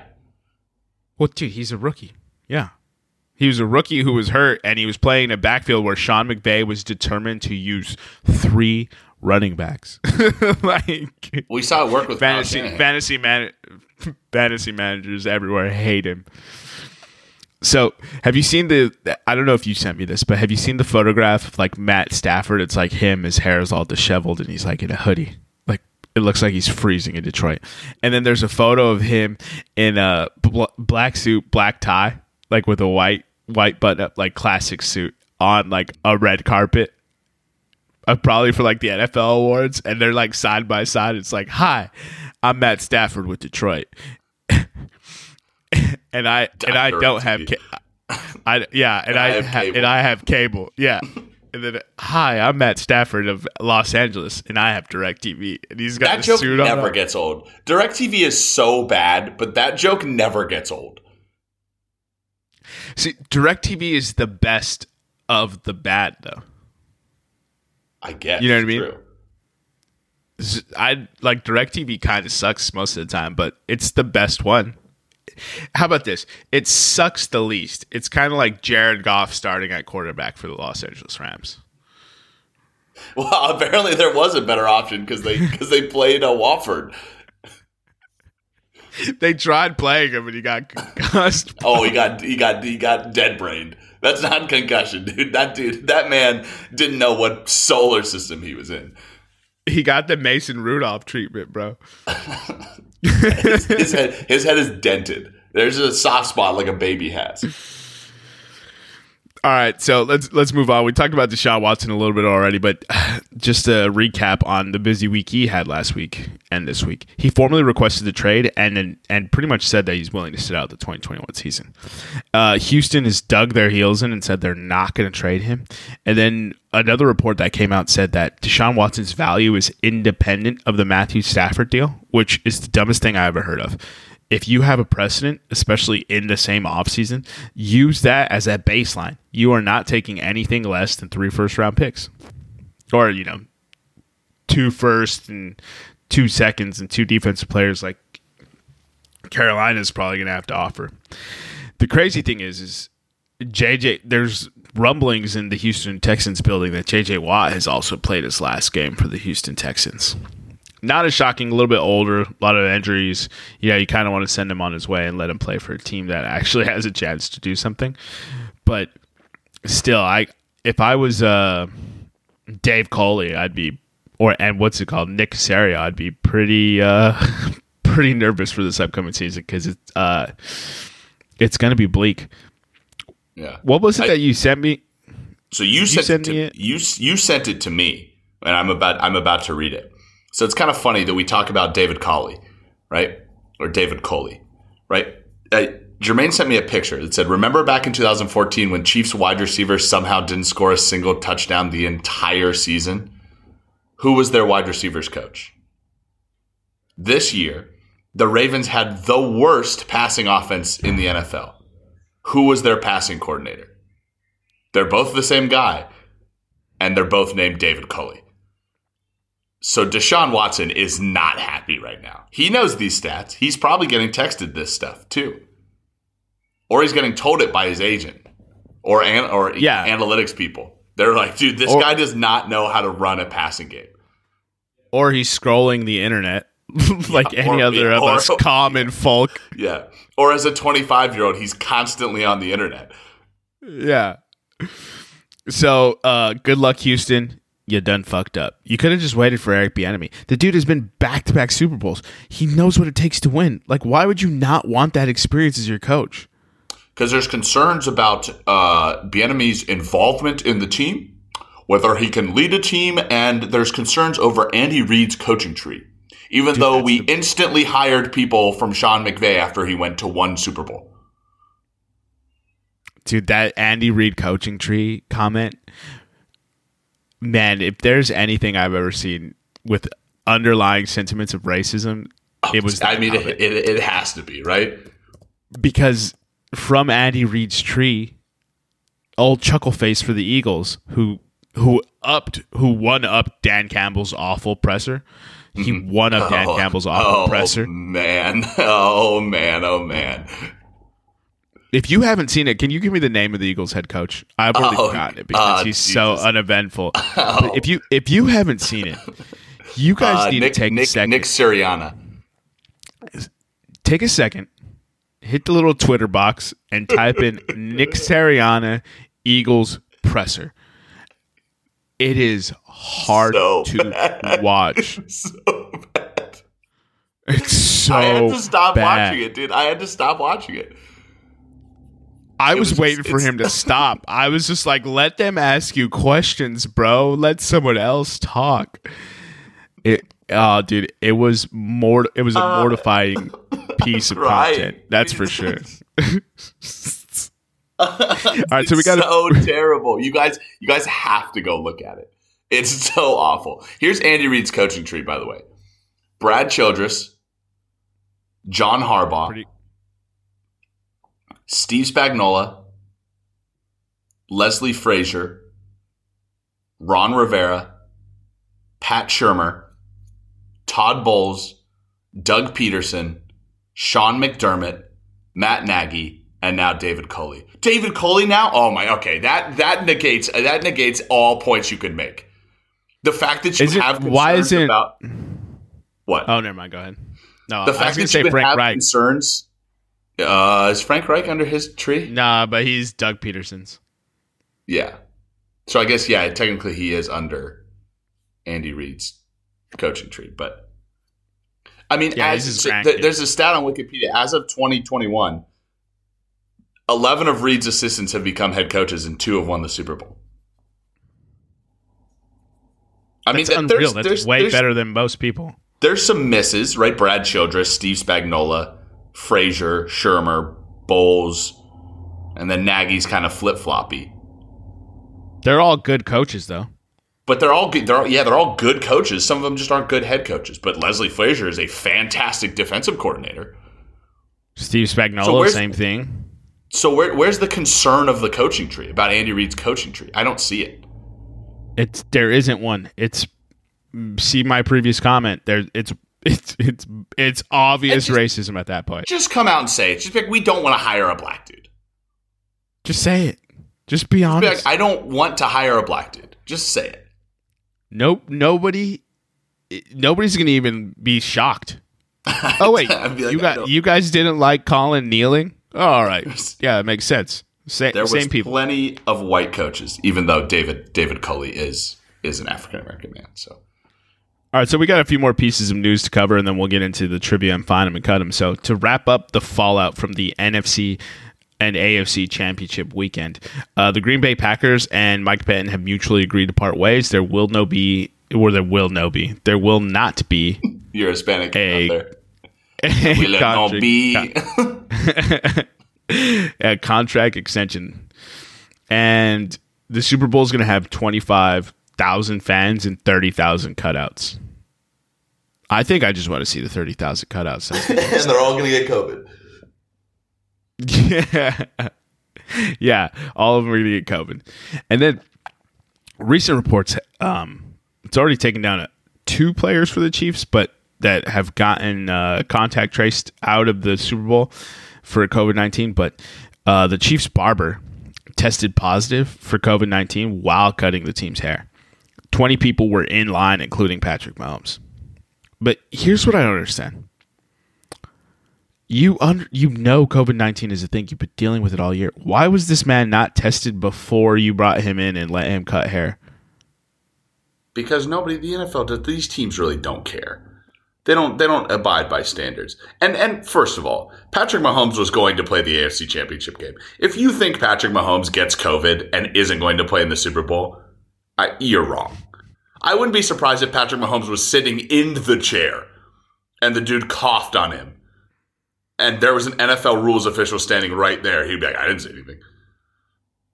Well, dude, he's a rookie. Yeah. He was a rookie who was hurt, and he was playing in a backfield where Sean McVay was determined to use three running backs. like We saw it work with fantasy, fantasy man, fantasy managers everywhere hate him. So, have you seen the? I don't know if you sent me this, but have you seen the photograph of like Matt Stafford? It's like him. His hair is all disheveled, and he's like in a hoodie. It looks like he's freezing in Detroit. And then there's a photo of him in a bl- black suit, black tie, like with a white white button up, like classic suit on like a red carpet. Uh, probably for like the NFL awards, and they're like side by side. It's like, "Hi, I'm Matt Stafford with Detroit," and I and I don't have, ca- I yeah, and I, I have ha- and I have cable, yeah. And then, hi, I'm Matt Stafford of Los Angeles, and I have Directv, and he's got That a joke suit on. never gets old. DirecTV is so bad, but that joke never gets old. See, Directv is the best of the bad, though. I guess. You know what I mean? True. I like DirecTV kind of sucks most of the time, but it's the best one. How about this? It sucks the least. It's kind of like Jared Goff starting at quarterback for the Los Angeles Rams. Well, apparently there was a better option because they because they played a Wolford. They tried playing him and he got concussed. Oh, he got he got he got dead brained. That's not concussion, dude. That dude, that man didn't know what solar system he was in. He got the Mason Rudolph treatment, bro. His, his head his head is dented. There's a soft spot like a baby has. All right, so let's let's move on. We talked about Deshaun Watson a little bit already, but just a recap on the busy week he had last week and this week. He formally requested the trade and and pretty much said that he's willing to sit out the 2021 season. Uh, Houston has dug their heels in and said they're not going to trade him. And then another report that came out said that Deshaun Watson's value is independent of the Matthew Stafford deal, which is the dumbest thing I ever heard of if you have a precedent, especially in the same offseason, use that as a baseline. You are not taking anything less than three first round picks. Or, you know, two first and two seconds and two defensive players like Carolina is probably gonna have to offer. The crazy thing is is JJ there's rumblings in the Houston Texans building that JJ Watt has also played his last game for the Houston Texans not as shocking, a little bit older, a lot of injuries. Yeah, you kind of want to send him on his way and let him play for a team that actually has a chance to do something. But still, I if I was uh, Dave Culley, I'd be or and what's it called, Nick Caserio, I'd be pretty uh, pretty nervous for this upcoming season because it's uh, it's gonna be bleak. Yeah. What was it I- that you sent me? So you sent sent it me to, it? you you sent it to me, and I'm about I'm about to read it. So it's kind of funny that we talk about David Culley, right, or David Culley, right? Uh, Jermaine sent me a picture that said, "Remember back in 2014 when Chiefs wide receivers somehow didn't score a single touchdown the entire season?" who was their wide receivers coach? This year, the Ravens had the worst passing offense in the NFL. Who was their passing coordinator? They're both the same guy, and they're both named David Culley. So Deshaun Watson is not happy right now. He knows these stats. He's probably getting texted this stuff too, or he's getting told it by his agent or an, or Yeah. analytics people. They're like, dude, this Or- guy does not know how to run a passing game. Or he's scrolling the internet like Yeah, any or- other of or- us common folk. Yeah. Or as a 25 year old, he's constantly on the internet. Yeah. So, uh, good luck, Houston. You done fucked up. You could have just waited for Eric Bieniemy. The dude has been back to back Super Bowls. He knows what it takes to win. Like, why would you not want that experience as your coach? Because there's concerns about uh, Bieniemy's involvement in the team, whether he can lead a team, and there's concerns over Andy Reid's coaching tree. Even though we instantly hired people from Sean McVay after he went to one Super Bowl. Dude, that Andy Reid coaching tree comment, man, if there's anything I've ever seen with underlying sentiments of racism, oh, it was. I mean, it, it, it has to be, right? because from Andy Reid's tree, old Chuckleface for the Eagles, who who upped, who won up Dan Campbell's awful presser. He mm-hmm. won up Dan Oh, Campbell's awful oh, presser. man. Oh, man. Oh, man. If you haven't seen it, can you give me the name of the Eagles head coach? I've already Oh, forgotten it because uh, he's so uneventful. But if you if you haven't seen it, you guys Uh, need Nick, to take a second. Nick Sirianni. take a second, hit the little Twitter box, and type in Nick Sirianni Eagles presser. It is hard So to bad. watch. So bad. It's so I had to stop bad. watching it, dude. I had to stop watching it. I was, was waiting for him to stop. I was just like, let them ask you questions, bro. Let someone else talk. It, oh, dude, it was more. It was a Uh, mortifying piece of right. content. That's for sure. All right, so we got so terrible. You guys, you guys have to go look at it. It's so awful. Here's Andy Reid's coaching tree, by the way: Brad Childress, John Harbaugh, Pretty- Steve Spagnuolo, Leslie Frazier, Ron Rivera, Pat Shurmur, Todd Bowles, Doug Pederson, Sean McDermott, Matt Nagy, and now David Culley. David Culley now? Oh my okay. That that negates that negates all points you could make. The fact that you Is it- have concerns why is it about what? Oh, never mind. Go ahead. No, the fact that say you Frank have Reich. concerns. Uh, is Frank Reich under his tree? Nah, but he's Doug Pederson's. Yeah. So I guess yeah, technically he is under Andy Reid's coaching tree, but I mean, Yeah, as so th- there's a stat on Wikipedia as of 2021, 11 of Reid's assistants have become head coaches, and two have won the Super Bowl. I That's th- unreal. That's way there's, better than most people. There's some misses, right? Brad Childress, Steve Spagnuolo, Frazier, Shurmur, Bowles, and then Nagy's kind of flip floppy. They're all good coaches, though. But they're all good. They're all, yeah, they're all good coaches. Some of them just aren't good head coaches. But Leslie Frazier is a fantastic defensive coordinator. Steve Spagnuolo, So same thing. So where, where's the concern of the coaching tree about Andy Reid's coaching tree? I don't see it. It's there isn't one. It's see my previous comment. There, it's it's it's it's obvious just- racism at that point. Just come out and say it. Just be like, we don't want to hire a black dude. Just say it. Just be Be honest. like, I don't want to hire a black dude. Just say it. nope. Nobody. Eh, nobody's gonna even be shocked. Oh wait, like, you got you guys didn't like Colin kneeling. Oh, all right, yeah, it makes sense. Sa- There was same people. plenty of white coaches, even though David David Culley is is an African American man. So All right, so we got a few more pieces of news to cover, and then we'll get into the trivia and find them and cut them. So to wrap up the fallout from the NFC and AFC Championship weekend, uh, the Green Bay Packers and Mike Pettine have mutually agreed to part ways. There will no be, or there will no be, there will not be you're Hispanic out there. a We let no be. a contract extension. And the Super Bowl is going to have 25 thousand fans and thirty thousand cutouts. I think I just want to see the thirty thousand cutouts. and they're all going to get COVID. yeah, yeah, all of them are going to get COVID. And then recent reports, um, it's already taken down uh, two players for the Chiefs, but that have gotten uh, contact traced out of the Super Bowl for COVID nineteen. But uh, the Chiefs barber tested positive for COVID nineteen while cutting the team's hair. Twenty people were in line, including Patrick Mahomes. But here's what I don't understand you you know COVID nineteen is a thing. You've been dealing with it all year. Why was this man not tested before you brought him in and let him cut hair? Because nobody, the NFL, these teams really don't care. They don't. They don't abide by standards. And and first of all, Patrick Mahomes was going to play the AFC Championship game. If you think Patrick Mahomes gets COVID and isn't going to play in the Super Bowl, I, you're wrong. I wouldn't be surprised if Patrick Mahomes was sitting in the chair and the dude coughed on him and there was an NFL rules official standing right there, he'd be like, I didn't say anything.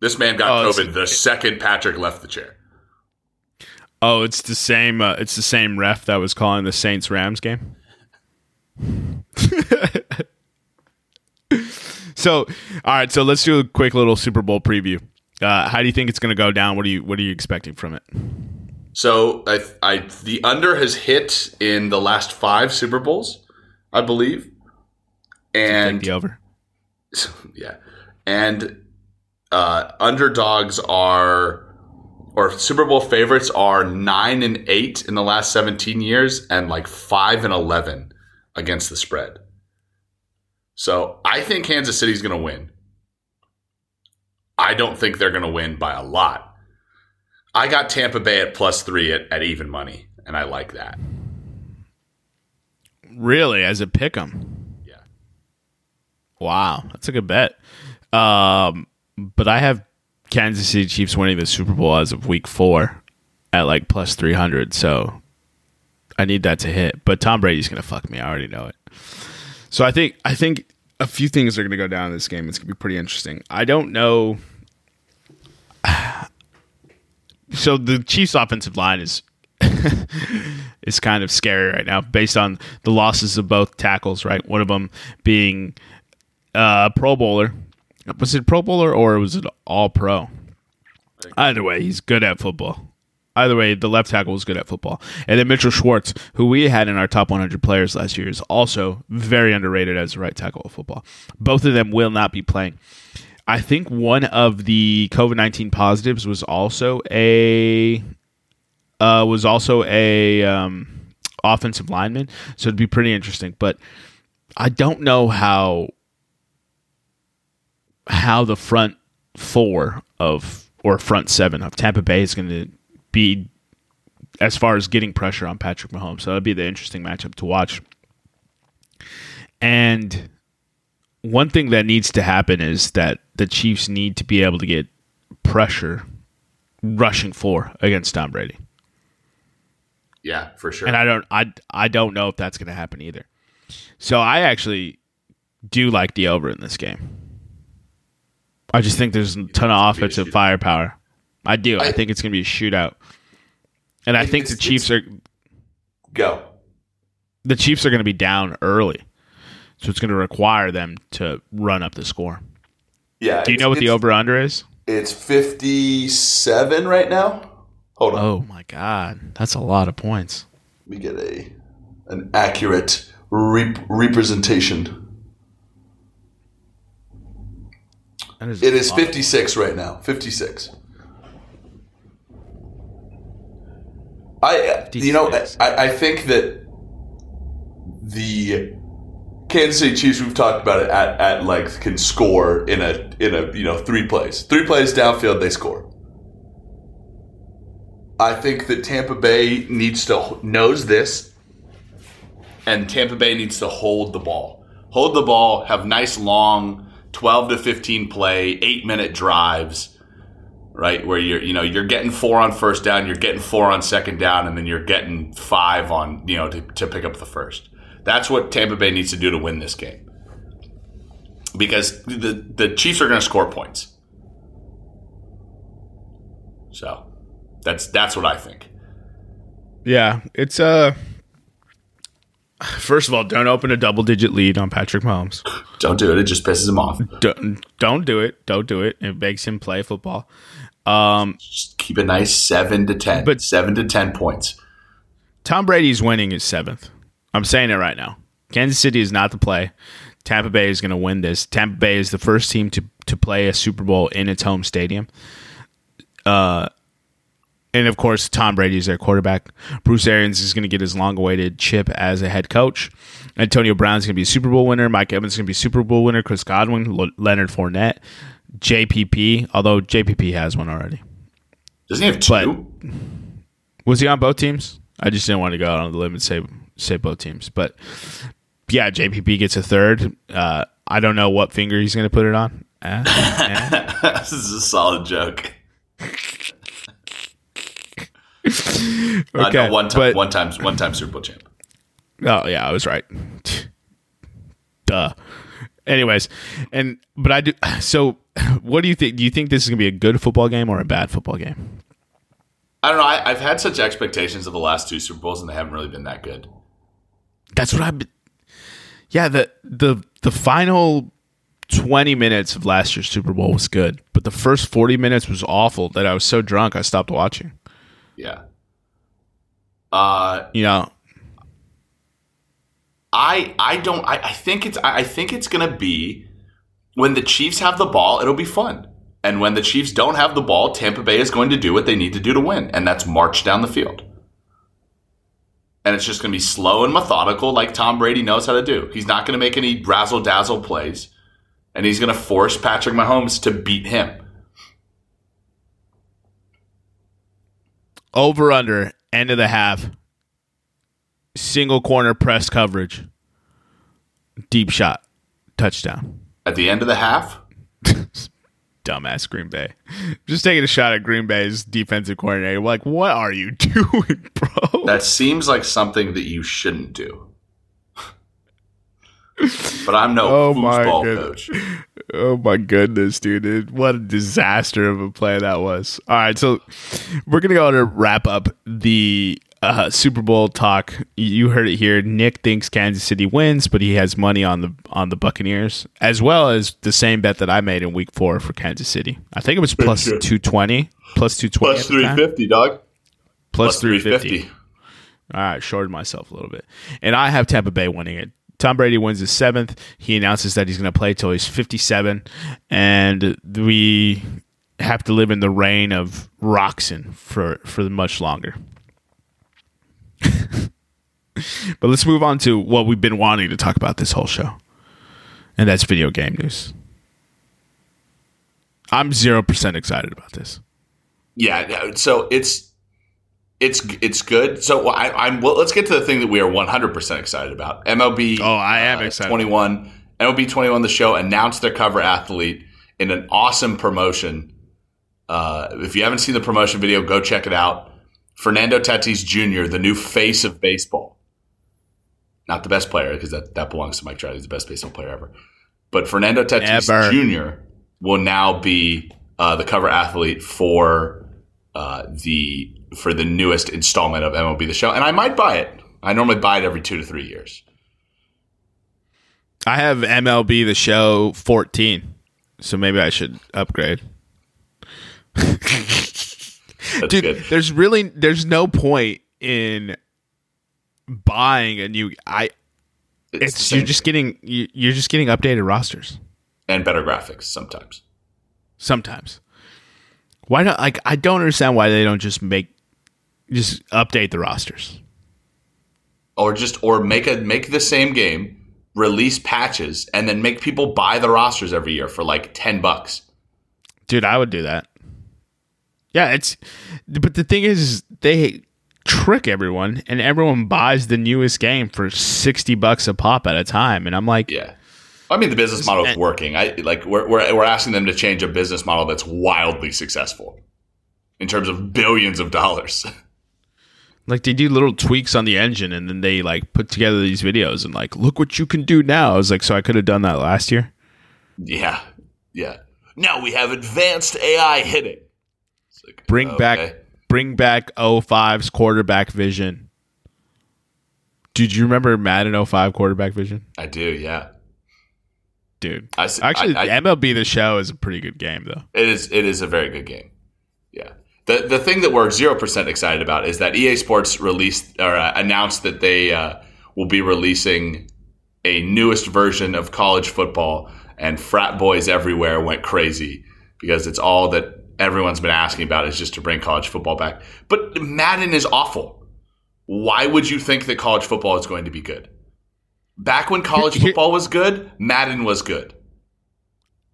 This man got Oh, COVID the second Patrick left the chair. Oh, it's the same. Uh, it's the same ref that was calling the Saints Rams game. so, all right. So let's do a quick little Super Bowl preview. Uh, how do you think it's going to go down? What are you What are you expecting from it? So I, I, the under has hit in the last five Super Bowls, I believe, and the over. yeah, and uh, underdogs are or Super Bowl favorites are nine and eight in the last seventeen years, and like five and eleven against the spread. So I think Kansas City's going to win. I don't think they're going to win by a lot. I got Tampa Bay at plus three at, at even money, and I like that. Really, as a pick 'em. Yeah. Wow, that's a good bet. Um, but I have Kansas City Chiefs winning the Super Bowl as of Week Four at like plus three hundred. So I need that to hit. But Tom Brady's gonna fuck me. I already know it. So I think I think a few things are gonna go down in this game. It's gonna be pretty interesting. I don't know. So the Chiefs' offensive line is is kind of scary right now based on the losses of both tackles, right? One of them being uh, a Pro Bowler. Was it Pro Bowler or was it All Pro? Either way, he's good at football. Either way, the left tackle was good at football. And then Mitchell Schwartz, who we had in our top 100 players last year, is also very underrated as a right tackle of football. Both of them will not be playing. I think one of the COVID 19 positives was also a uh, was also a um, offensive lineman, so it'd be pretty interesting. But I don't know how how the front four of or front seven of Tampa Bay is going to be as far as getting pressure on Patrick Mahomes. So that'd be the interesting matchup to watch. And one thing that needs to happen is that the Chiefs need to be able to get pressure rushing four against Tom Brady. Yeah, for sure. And I don't I I don't know if that's going to happen either. So I actually do like the over in this game. I just think there's a ton of it's gonna be a offensive firepower. I do. I, I- think it's going to be a shootout. And I think the Chiefs are Go. the Chiefs are going to be down early. So it's going to require them to run up the score. Yeah. Do you know what the over under is? It's fifty-seven right now. Hold on. Oh my god, that's a lot of points. Let me get a an accurate rep- representation. Is It is lot. 56 right now. 56. I, you know, I, I think that the Kansas City Chiefs, we've talked about it at, at length, can score in a in a you know three plays, three plays downfield, they score. I think that Tampa Bay needs to knows this, and Tampa Bay needs to hold the ball, hold the ball, have nice long twelve to fifteen play, eight minute drives, right? Where you're you know you're getting four on first down, you're getting four on second down, and then you're getting five on you know to, to pick up the first. That's what Tampa Bay needs to do to win this game. Because the the Chiefs are going to score points. So, That's that's what I think. Yeah, it's uh First of all, don't open a double digit lead on Patrick Mahomes. Don't do it. It just pisses him off. Don't, don't do it. Don't do it. It makes him play football. Um, Just keep a nice, seven to ten. But- seven to ten points. Tom Brady's winning his seventh. I'm saying it right now. Kansas City is not the play. Tampa Bay is going to win this. Tampa Bay is the first team to to play a Super Bowl in its home stadium. Uh, and of course, Tom Brady is their quarterback. Bruce Arians is going to get his long-awaited chip as a head coach. Antonio Brown is going to be a Super Bowl winner. Mike Evans is going to be a Super Bowl winner. Chris Godwin, L- Leonard Fournette, JPP. Although JPP has one already. Doesn't he have But- two? Was he on both teams? I just didn't want to go out on the limb and say say both teams. But yeah, JPP gets a third. Uh, I don't know what finger he's going to put it on. Eh, eh. this is a solid joke. Okay, Uh, no, one time, one time, one time Super Bowl champ. Oh yeah, I was right. Duh. Anyways, and but I do. So, what do you think? Do you think this is going to be a good football game or a bad football game? I don't know. I, I've had such expectations of the last two Super Bowls, and they haven't really been that good. That's what I've been. Yeah, the the the final twenty minutes of last year's Super Bowl was good, but the first forty minutes was awful. That I was so drunk I stopped watching. Yeah. Uh, You know, I I don't. I, I think it's. I I think it's gonna be when the Chiefs have the ball, it'll be fun. And when the Chiefs don't have the ball, Tampa Bay is going to do what they need to do to win, and that's march down the field. And it's just going to be slow and methodical, like Tom Brady knows how to do. He's not going to make any razzle dazzle plays, and he's going to force Patrick Mahomes to beat him. over under end of the half, single corner press coverage, deep shot, touchdown. At the end of the half, Dumbass Green Bay. Just taking a shot at Green Bay's defensive coordinator. Like, what are you doing, bro? that seems like something that you shouldn't do. but I'm no Oh my foosball goodness. coach. Oh my goodness, dude. What a disaster of a play that was. All right, so we're going to go to wrap up the uh, Super Bowl talk. You heard it here. Nick thinks Kansas City wins, but he has money on the on the Buccaneers, as well as the same bet that I made in week 4 for Kansas City. I think it was plus 220, plus 220 Plus at the time. 350, dog. plus Plus 350. 350. All right, shorted myself a little bit. And I have Tampa Bay winning it. Tom Brady wins his seventh. He announces that he's going to play till he's 57. And we have to live in the reign of Roxon for, for much longer. But let's move on to what we've been wanting to talk about this whole show. And that's video game news. I'm 0% excited about this. Yeah, so it's it's it's good. So I, I'm well. Let's get to the thing that we are 100 percent excited about. MLB. Oh, I am uh, excited. 21. MLB 21. The show announced their cover athlete in an awesome promotion. Uh, if you haven't seen the promotion video, go check it out. Fernando Tatis Jr., the new face of baseball. Not the best player because that, that belongs to Mike Trout. He's the best baseball player ever. But Fernando Tatis Ever. Jr. will now be uh, the cover athlete for uh, the for the newest installment of MLB The Show, and I might buy it. I normally buy it every two to three years. I have MLB the show 14. So maybe I should upgrade. That's Dude, good. there's really there's no point in buying a new I It's, it's you're just getting you- you're just getting updated rosters and better graphics sometimes. sometimes. Why not like I don't understand why they don't just make just update the rosters. or just or make a make the same game, release patches, and then make people buy the rosters every year for like ten bucks. Dude, I would do that. Yeah, it's but the thing is they trick everyone and everyone buys the newest game for 60 bucks a pop at a time and I'm like Yeah, I mean the business model is working. I like we're, we're we're asking them to change a business model that's wildly successful in terms of billions of dollars. like they do little tweaks on the engine and then they like put together these videos and like look what you can do now. I was like so I could have done that last year. yeah, yeah. Now we have advanced AI hitting. Like, Bring okay. back bring back 05's quarterback vision. Did you remember Madden 05 quarterback vision? I do, yeah. Dude. I Actually, I- I- MLB The Show is a pretty good game, though. It is it is a very good game. Yeah. The the thing that we're 0% excited about is that EA Sports released or uh, announced that they uh, will be releasing a newest version of college football and frat boys everywhere went crazy because it's all that everyone's been asking about is just to bring college football back. But Madden is awful. Why would you think that college football is going to be good? Back when college football was good, Madden was good.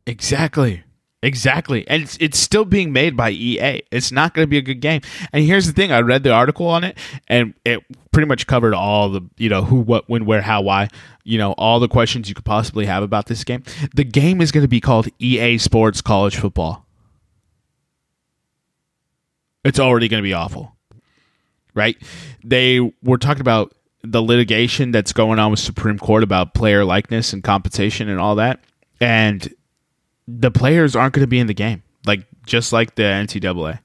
Exactly. Exactly. And it's, it's still being made by EA. It's not going to be a good game. And here's the thing I read the article on it, and it pretty much covered all the, you know, who, what, when, where, how, why, you know, all the questions you could possibly have about this game. The game is going to be called EA Sports College Football. It's already going to be awful. Right? They were talking about the litigation that's going on with Supreme Court about player likeness and compensation and all that. And the players aren't going to be in the game, like just like the NCAA,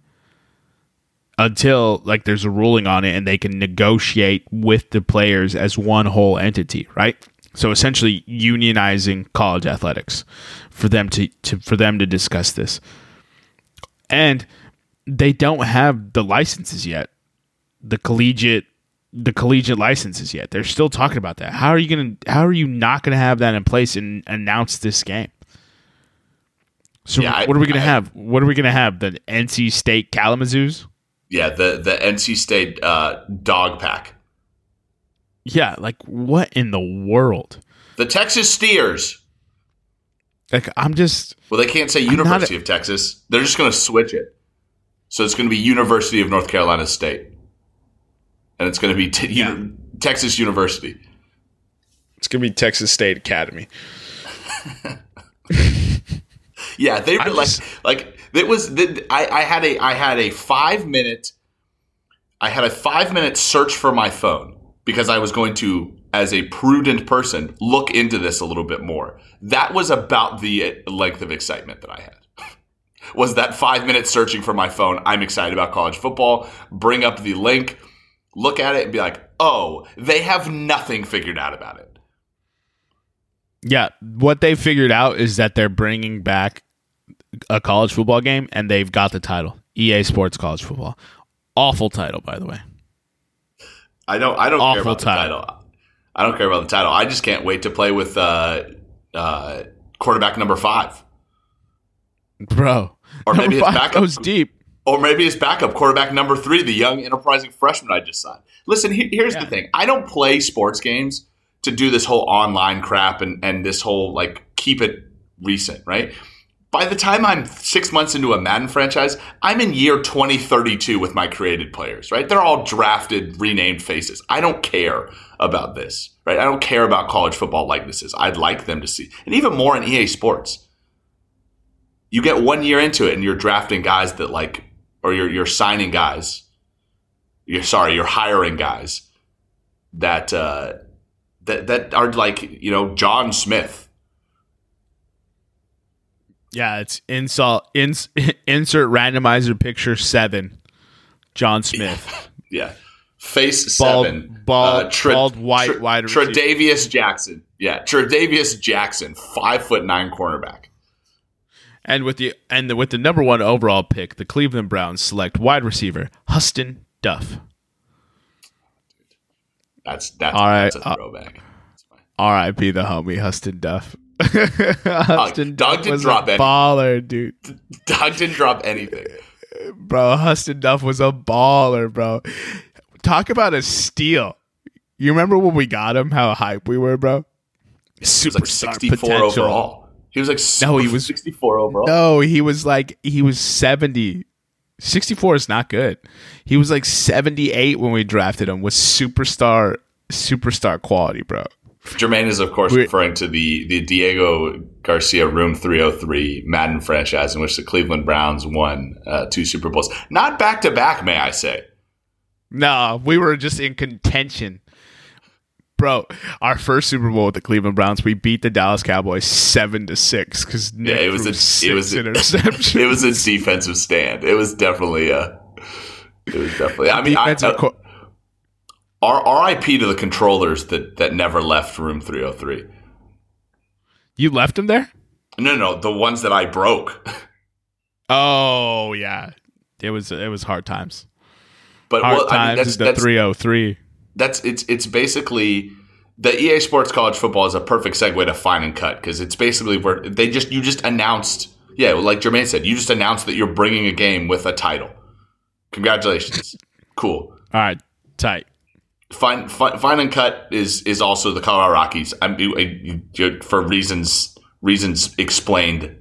until like there's a ruling on it and they can negotiate with the players as one whole entity, right? So essentially, unionizing college athletics for them to, to for them to discuss this, and they don't have the licenses yet, the collegiate the collegiate licenses yet. They're still talking about that. How are you gonna? How are you not gonna have that in place and announce this game? So Yeah, I- what are we gonna I- have? What are we gonna have? The NC State Kalamazoos? Yeah, the the NC State uh, dog pack. Yeah, like what in the world? The Texas Steers. Like I'm just Well, they can't say University of Texas. They're just going to switch it. So it's going to be University of North Carolina State. And it's going to be t- uni- Texas University. it's gonna be Texas State Academy. Yeah, they were like just- like it was the, I, I had a I had a 5 minute I had a 5 minute search for my phone because I was going to as a prudent person look into this a little bit more. That was about the length of excitement that I had. Was that 5 minutes searching for my phone. I'm excited about college football. Bring up the link, look at it and be like, "Oh, they have nothing figured out about it." Yeah, what they figured out is that they're bringing back a college football game, and they've got the title EA Sports College Football. Awful title, by the way. I don't. I don't care Awful about the title. title. I don't care about the title. I just can't wait to play with uh, uh, quarterback number five, Bro, Or maybe his backup. goes deep. or maybe his backup quarterback number three, the young enterprising freshman I just signed. Listen, he- here's Yeah. the thing: I don't play sports games to do this whole online crap and and this whole like keep it recent, right? By the time I'm six months into a Madden franchise, I'm in year 2032 with my created players, right? They're all drafted, renamed faces. I don't care about this, right? I don't care about college football likenesses. I'd like them to see, and even more in EA Sports. You get one year into it and you're drafting guys that like, or you're, you're signing guys. You're sorry, you're hiring guys that, uh, that, that are like, you know, John Smith. Yeah, it's insult ins, insert randomizer picture seven. John Smith. Yeah. Face Bald- seven. bald- uh, Tre- bald white Tre- wide receiver. Tre'Davious Jackson. Yeah. Tre'Davious Jackson, five foot nine cornerback. And with the and the, with the number one overall pick, the Cleveland Browns select wide receiver Huston Duff. That's, that's, All right, that's a uh, throwback. R.I.P. the homie Huston Duff. Huston Dog Duff was drop a any. baller, dude. Dog didn't drop anything. Bro, Huston Duff was a baller, bro. Talk about a steal. You remember when we got him? How hype we were, bro. Was like 64 potential. overall. He was like No, he was- 64 overall. No, he was like he was 70. 64 is not good. He was like 78 when we drafted him with superstar superstar quality, bro. Jermaine is, of course, We- referring to the, the Diego Garcia Room 303 Madden franchise in which the Cleveland Browns won uh, two Super Bowls. Not back to back, may I say. No, we were just in contention. Bro, our first Super Bowl with the Cleveland Browns, we beat the Dallas Cowboys seven to six because Yeah, it was a- it was a- interceptions. It was a defensive stand. It was definitely a It was definitely. I mean, I, uh, co- R- RIP to the controllers that that never left room 303. you left him there? No, no, the ones that I broke. Oh yeah, it was it was hard times. But Hard well, I mean, times. is the that's three oh three. That's it's it's basically the EA Sports College Football is a perfect segue to fine and cut because it's basically where they just you just announced. Yeah, like Jermaine said, you just announced that you're bringing a game with a title. Congratulations, cool. All right, tight. Fine, fine, fine and cut is is also the Colorado Rockies. I'm you- you- for reasons reasons explained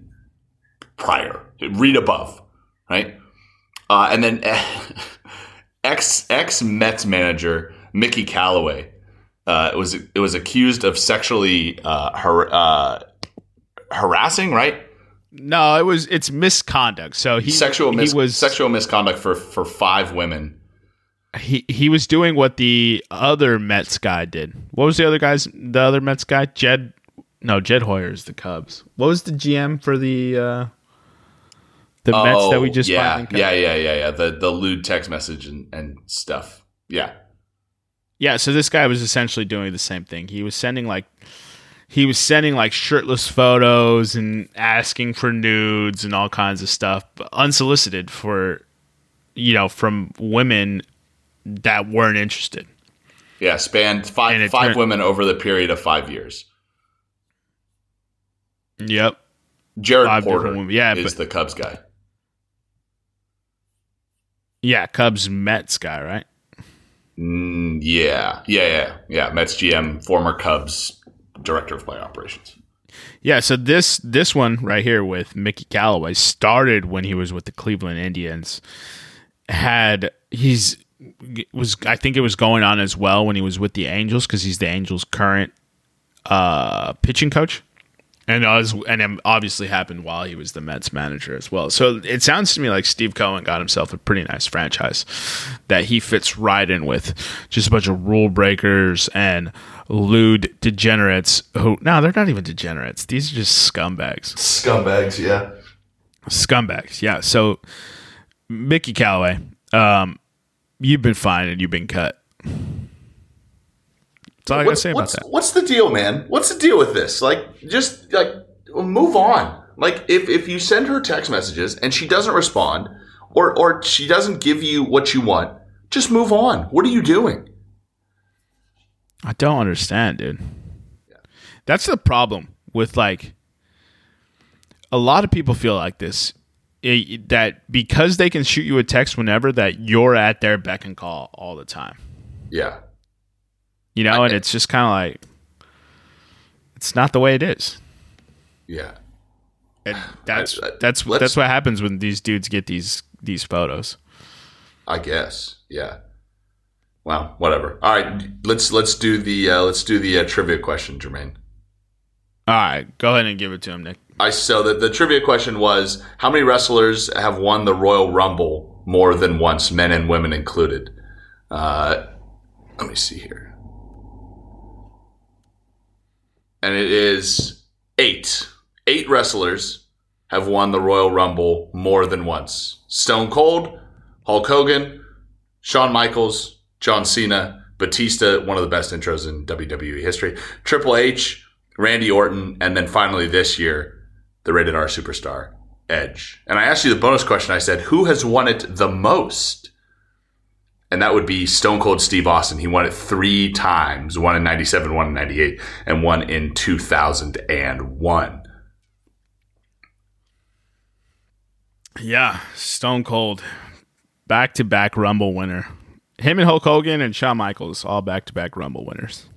prior. Read above, right? Uh, and then ex ex Mets manager Mickey Callaway uh, was it was accused of sexually uh, har- uh, harassing, right? No, it was it's misconduct. So he sexual mis- he was sexual misconduct for for five women. he he was doing what the other Mets guy did. What was the other guy's the other Mets guy? Jed no, Jed Hoyer is the Cubs. What was the GM for the uh the Mets that we just Oh, yeah yeah yeah yeah yeah the the lewd text message and, and stuff. Yeah, Yeah, so this guy was essentially doing the same thing. He was sending like he was sending like shirtless photos and asking for nudes and all kinds of stuff, but unsolicited for you know, from women that weren't interested. yeah. Spanned five five turned- women over the period of five years. Yep. Jared Five Porter. Yeah, is but the Cubs guy. yeah, Cubs Mets guy, right? Mm, yeah, yeah, yeah, yeah. Mets GM, former Cubs director of player operations. Yeah, so this this one right here with Mickey Callaway started when he was with the Cleveland Indians. Had he's was I think it was going on as well when he was with the Angels because he's the Angels' current uh, pitching coach, and as and it obviously happened while he was the Mets manager as well. So it sounds to me like Steve Cohen got himself a pretty nice franchise that he fits right in with. Just a bunch of rule breakers and lewd degenerates who no, they're not even degenerates. These are just scumbags. Scumbags, yeah. Scumbags, yeah. So Mickey Callaway, um, you've been fine and you've been cut. All I gotta What's, say about what's, that. what's the deal, man? What's the deal with this? Like, just like move on. Like, if if you send her text messages and she doesn't respond, or or she doesn't give you what you want, just move on. What are you doing? I don't understand, dude. That's the problem with like a lot of people feel like this eh, that because they can shoot you a text whenever that you're at their beck and call all the time. Yeah, You know, and it's just kind of like it's not the way it is. yeah. And that's I- I- that's that's what happens when these dudes get these these photos. I guess. Yeah. Well, whatever. All right, let's let's do the uh, let's do the uh, trivia question, Jermaine. All right, go ahead and give it to him, Nick. I so the, the trivia question was how many wrestlers have won the Royal Rumble more than once, men and women included? Uh, let me see here, and it is eight. Eight wrestlers have won the Royal Rumble more than once: Stone Cold, Hulk Hogan, Shawn Michaels, John Cena, Batista, one of the best intros in WWE history, Triple H, Randy Orton, and then finally this year, the rated R superstar, Edge. And I asked you the bonus question. I said, who has won it the most? And that would be Stone Cold Steve Austin. He won it three times one in 97, one in 98, and one in 2001. Yeah, Stone Cold, back to back Rumble winner. Him and Hulk Hogan and Shawn Michaels, all back to back Rumble winners.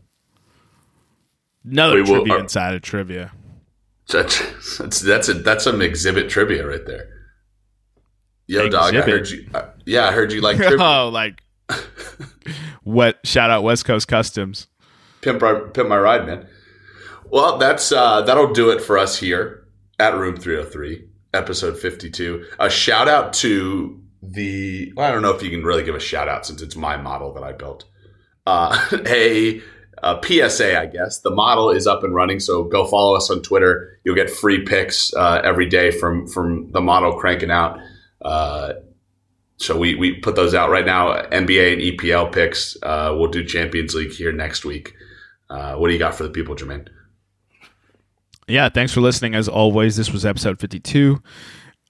Another well, trivia are- inside of trivia. That's, that's, a, that's some Xzibit trivia right there. Yo, dog, I heard you. Uh, yeah, I heard you like trivia. oh, like what? Shout out West Coast Customs. pimp, pimp my ride, man. Well, that's uh, that'll do it for us here at Room 303, episode 52. A shout out to the. Well, I don't know if you can really give a shout out since it's my model that I built. Uh, a, a PSA, I guess. The model is up and running, so go follow us on Twitter. You'll get free pics uh, every day from from the model cranking out. Uh, so we, we put those out right now NBA and EPL picks. Uh, we'll do Champions League here next week. Uh, what do you got for the people, Jermaine? Yeah, thanks for listening. As always, this was episode 52.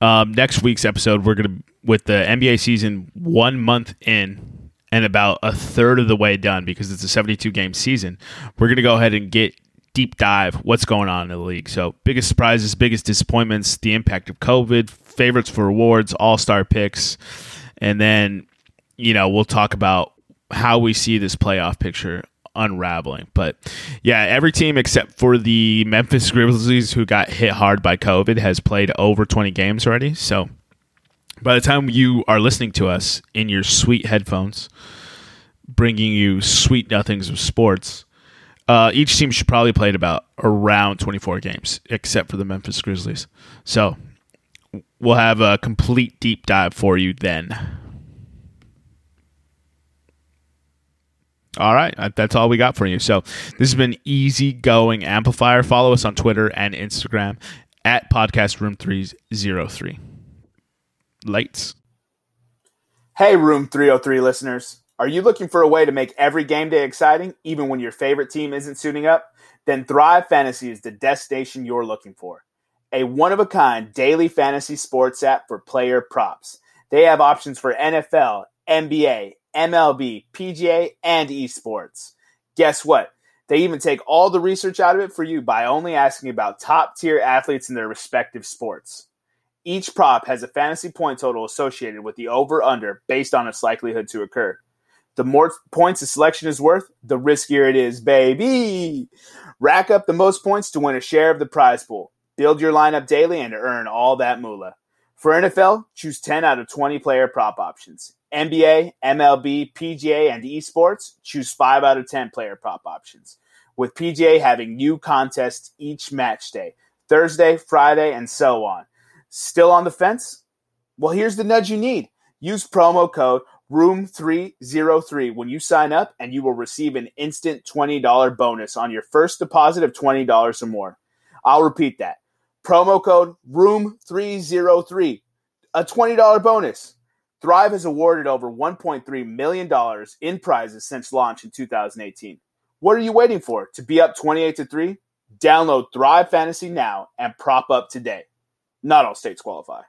Um, next week's episode, we're going to, with the NBA season one month in and about a third of the way done because it's a 72 game season, we're going to go ahead and get deep dive what's going on in the league. So, biggest surprises, biggest disappointments, the impact of COVID, favorites for awards, all star picks. And then, you know, we'll talk about how we see this playoff picture unraveling. But yeah, every team except for the Memphis Grizzlies, who got hit hard by COVID, has played over 20 games already. So by the time you are listening to us in your sweet headphones, bringing you sweet nothings of sports, uh, each team should probably played about around 24 games, except for the Memphis Grizzlies. So we'll have a complete deep dive for you then. All right, uh, that's all we got for you. So this has been easy going amplifier. Follow us on Twitter and Instagram at podcast room three zero three. Lights. Hey, Room 303 listeners. Are you looking for a way to make every game day exciting, even when your favorite team isn't suiting up? Then Thrive Fantasy is the destination you're looking for. A one of a kind daily fantasy sports app for player props. They have options for NFL, NBA, MLB, PGA, and esports. Guess what? They even take all the research out of it for you by only asking about top tier athletes in their respective sports. Each prop has a fantasy point total associated with the over under based on its likelihood to occur. The more points a selection is worth, the riskier it is, baby. Rack up the most points to win a share of the prize pool. Build your lineup daily and earn all that moolah. For NFL, choose 10 out of 20 player prop options. NBA, MLB, PGA, and esports, choose 5 out of 10 player prop options. With PGA having new contests each match day, Thursday, Friday, and so on. Still on the fence? Well, here's the nudge you need. Use promo code ROOM303 when you sign up, and you will receive an instant $20 bonus on your first deposit of $20 or more. I'll repeat that. Promo code ROOM303, a $20 bonus. Thrive has awarded over $1.3 million in prizes since launch in 2018. What are you waiting for? To be up 28 to 3? Download Thrive Fantasy now and prop up today. Not all states qualify.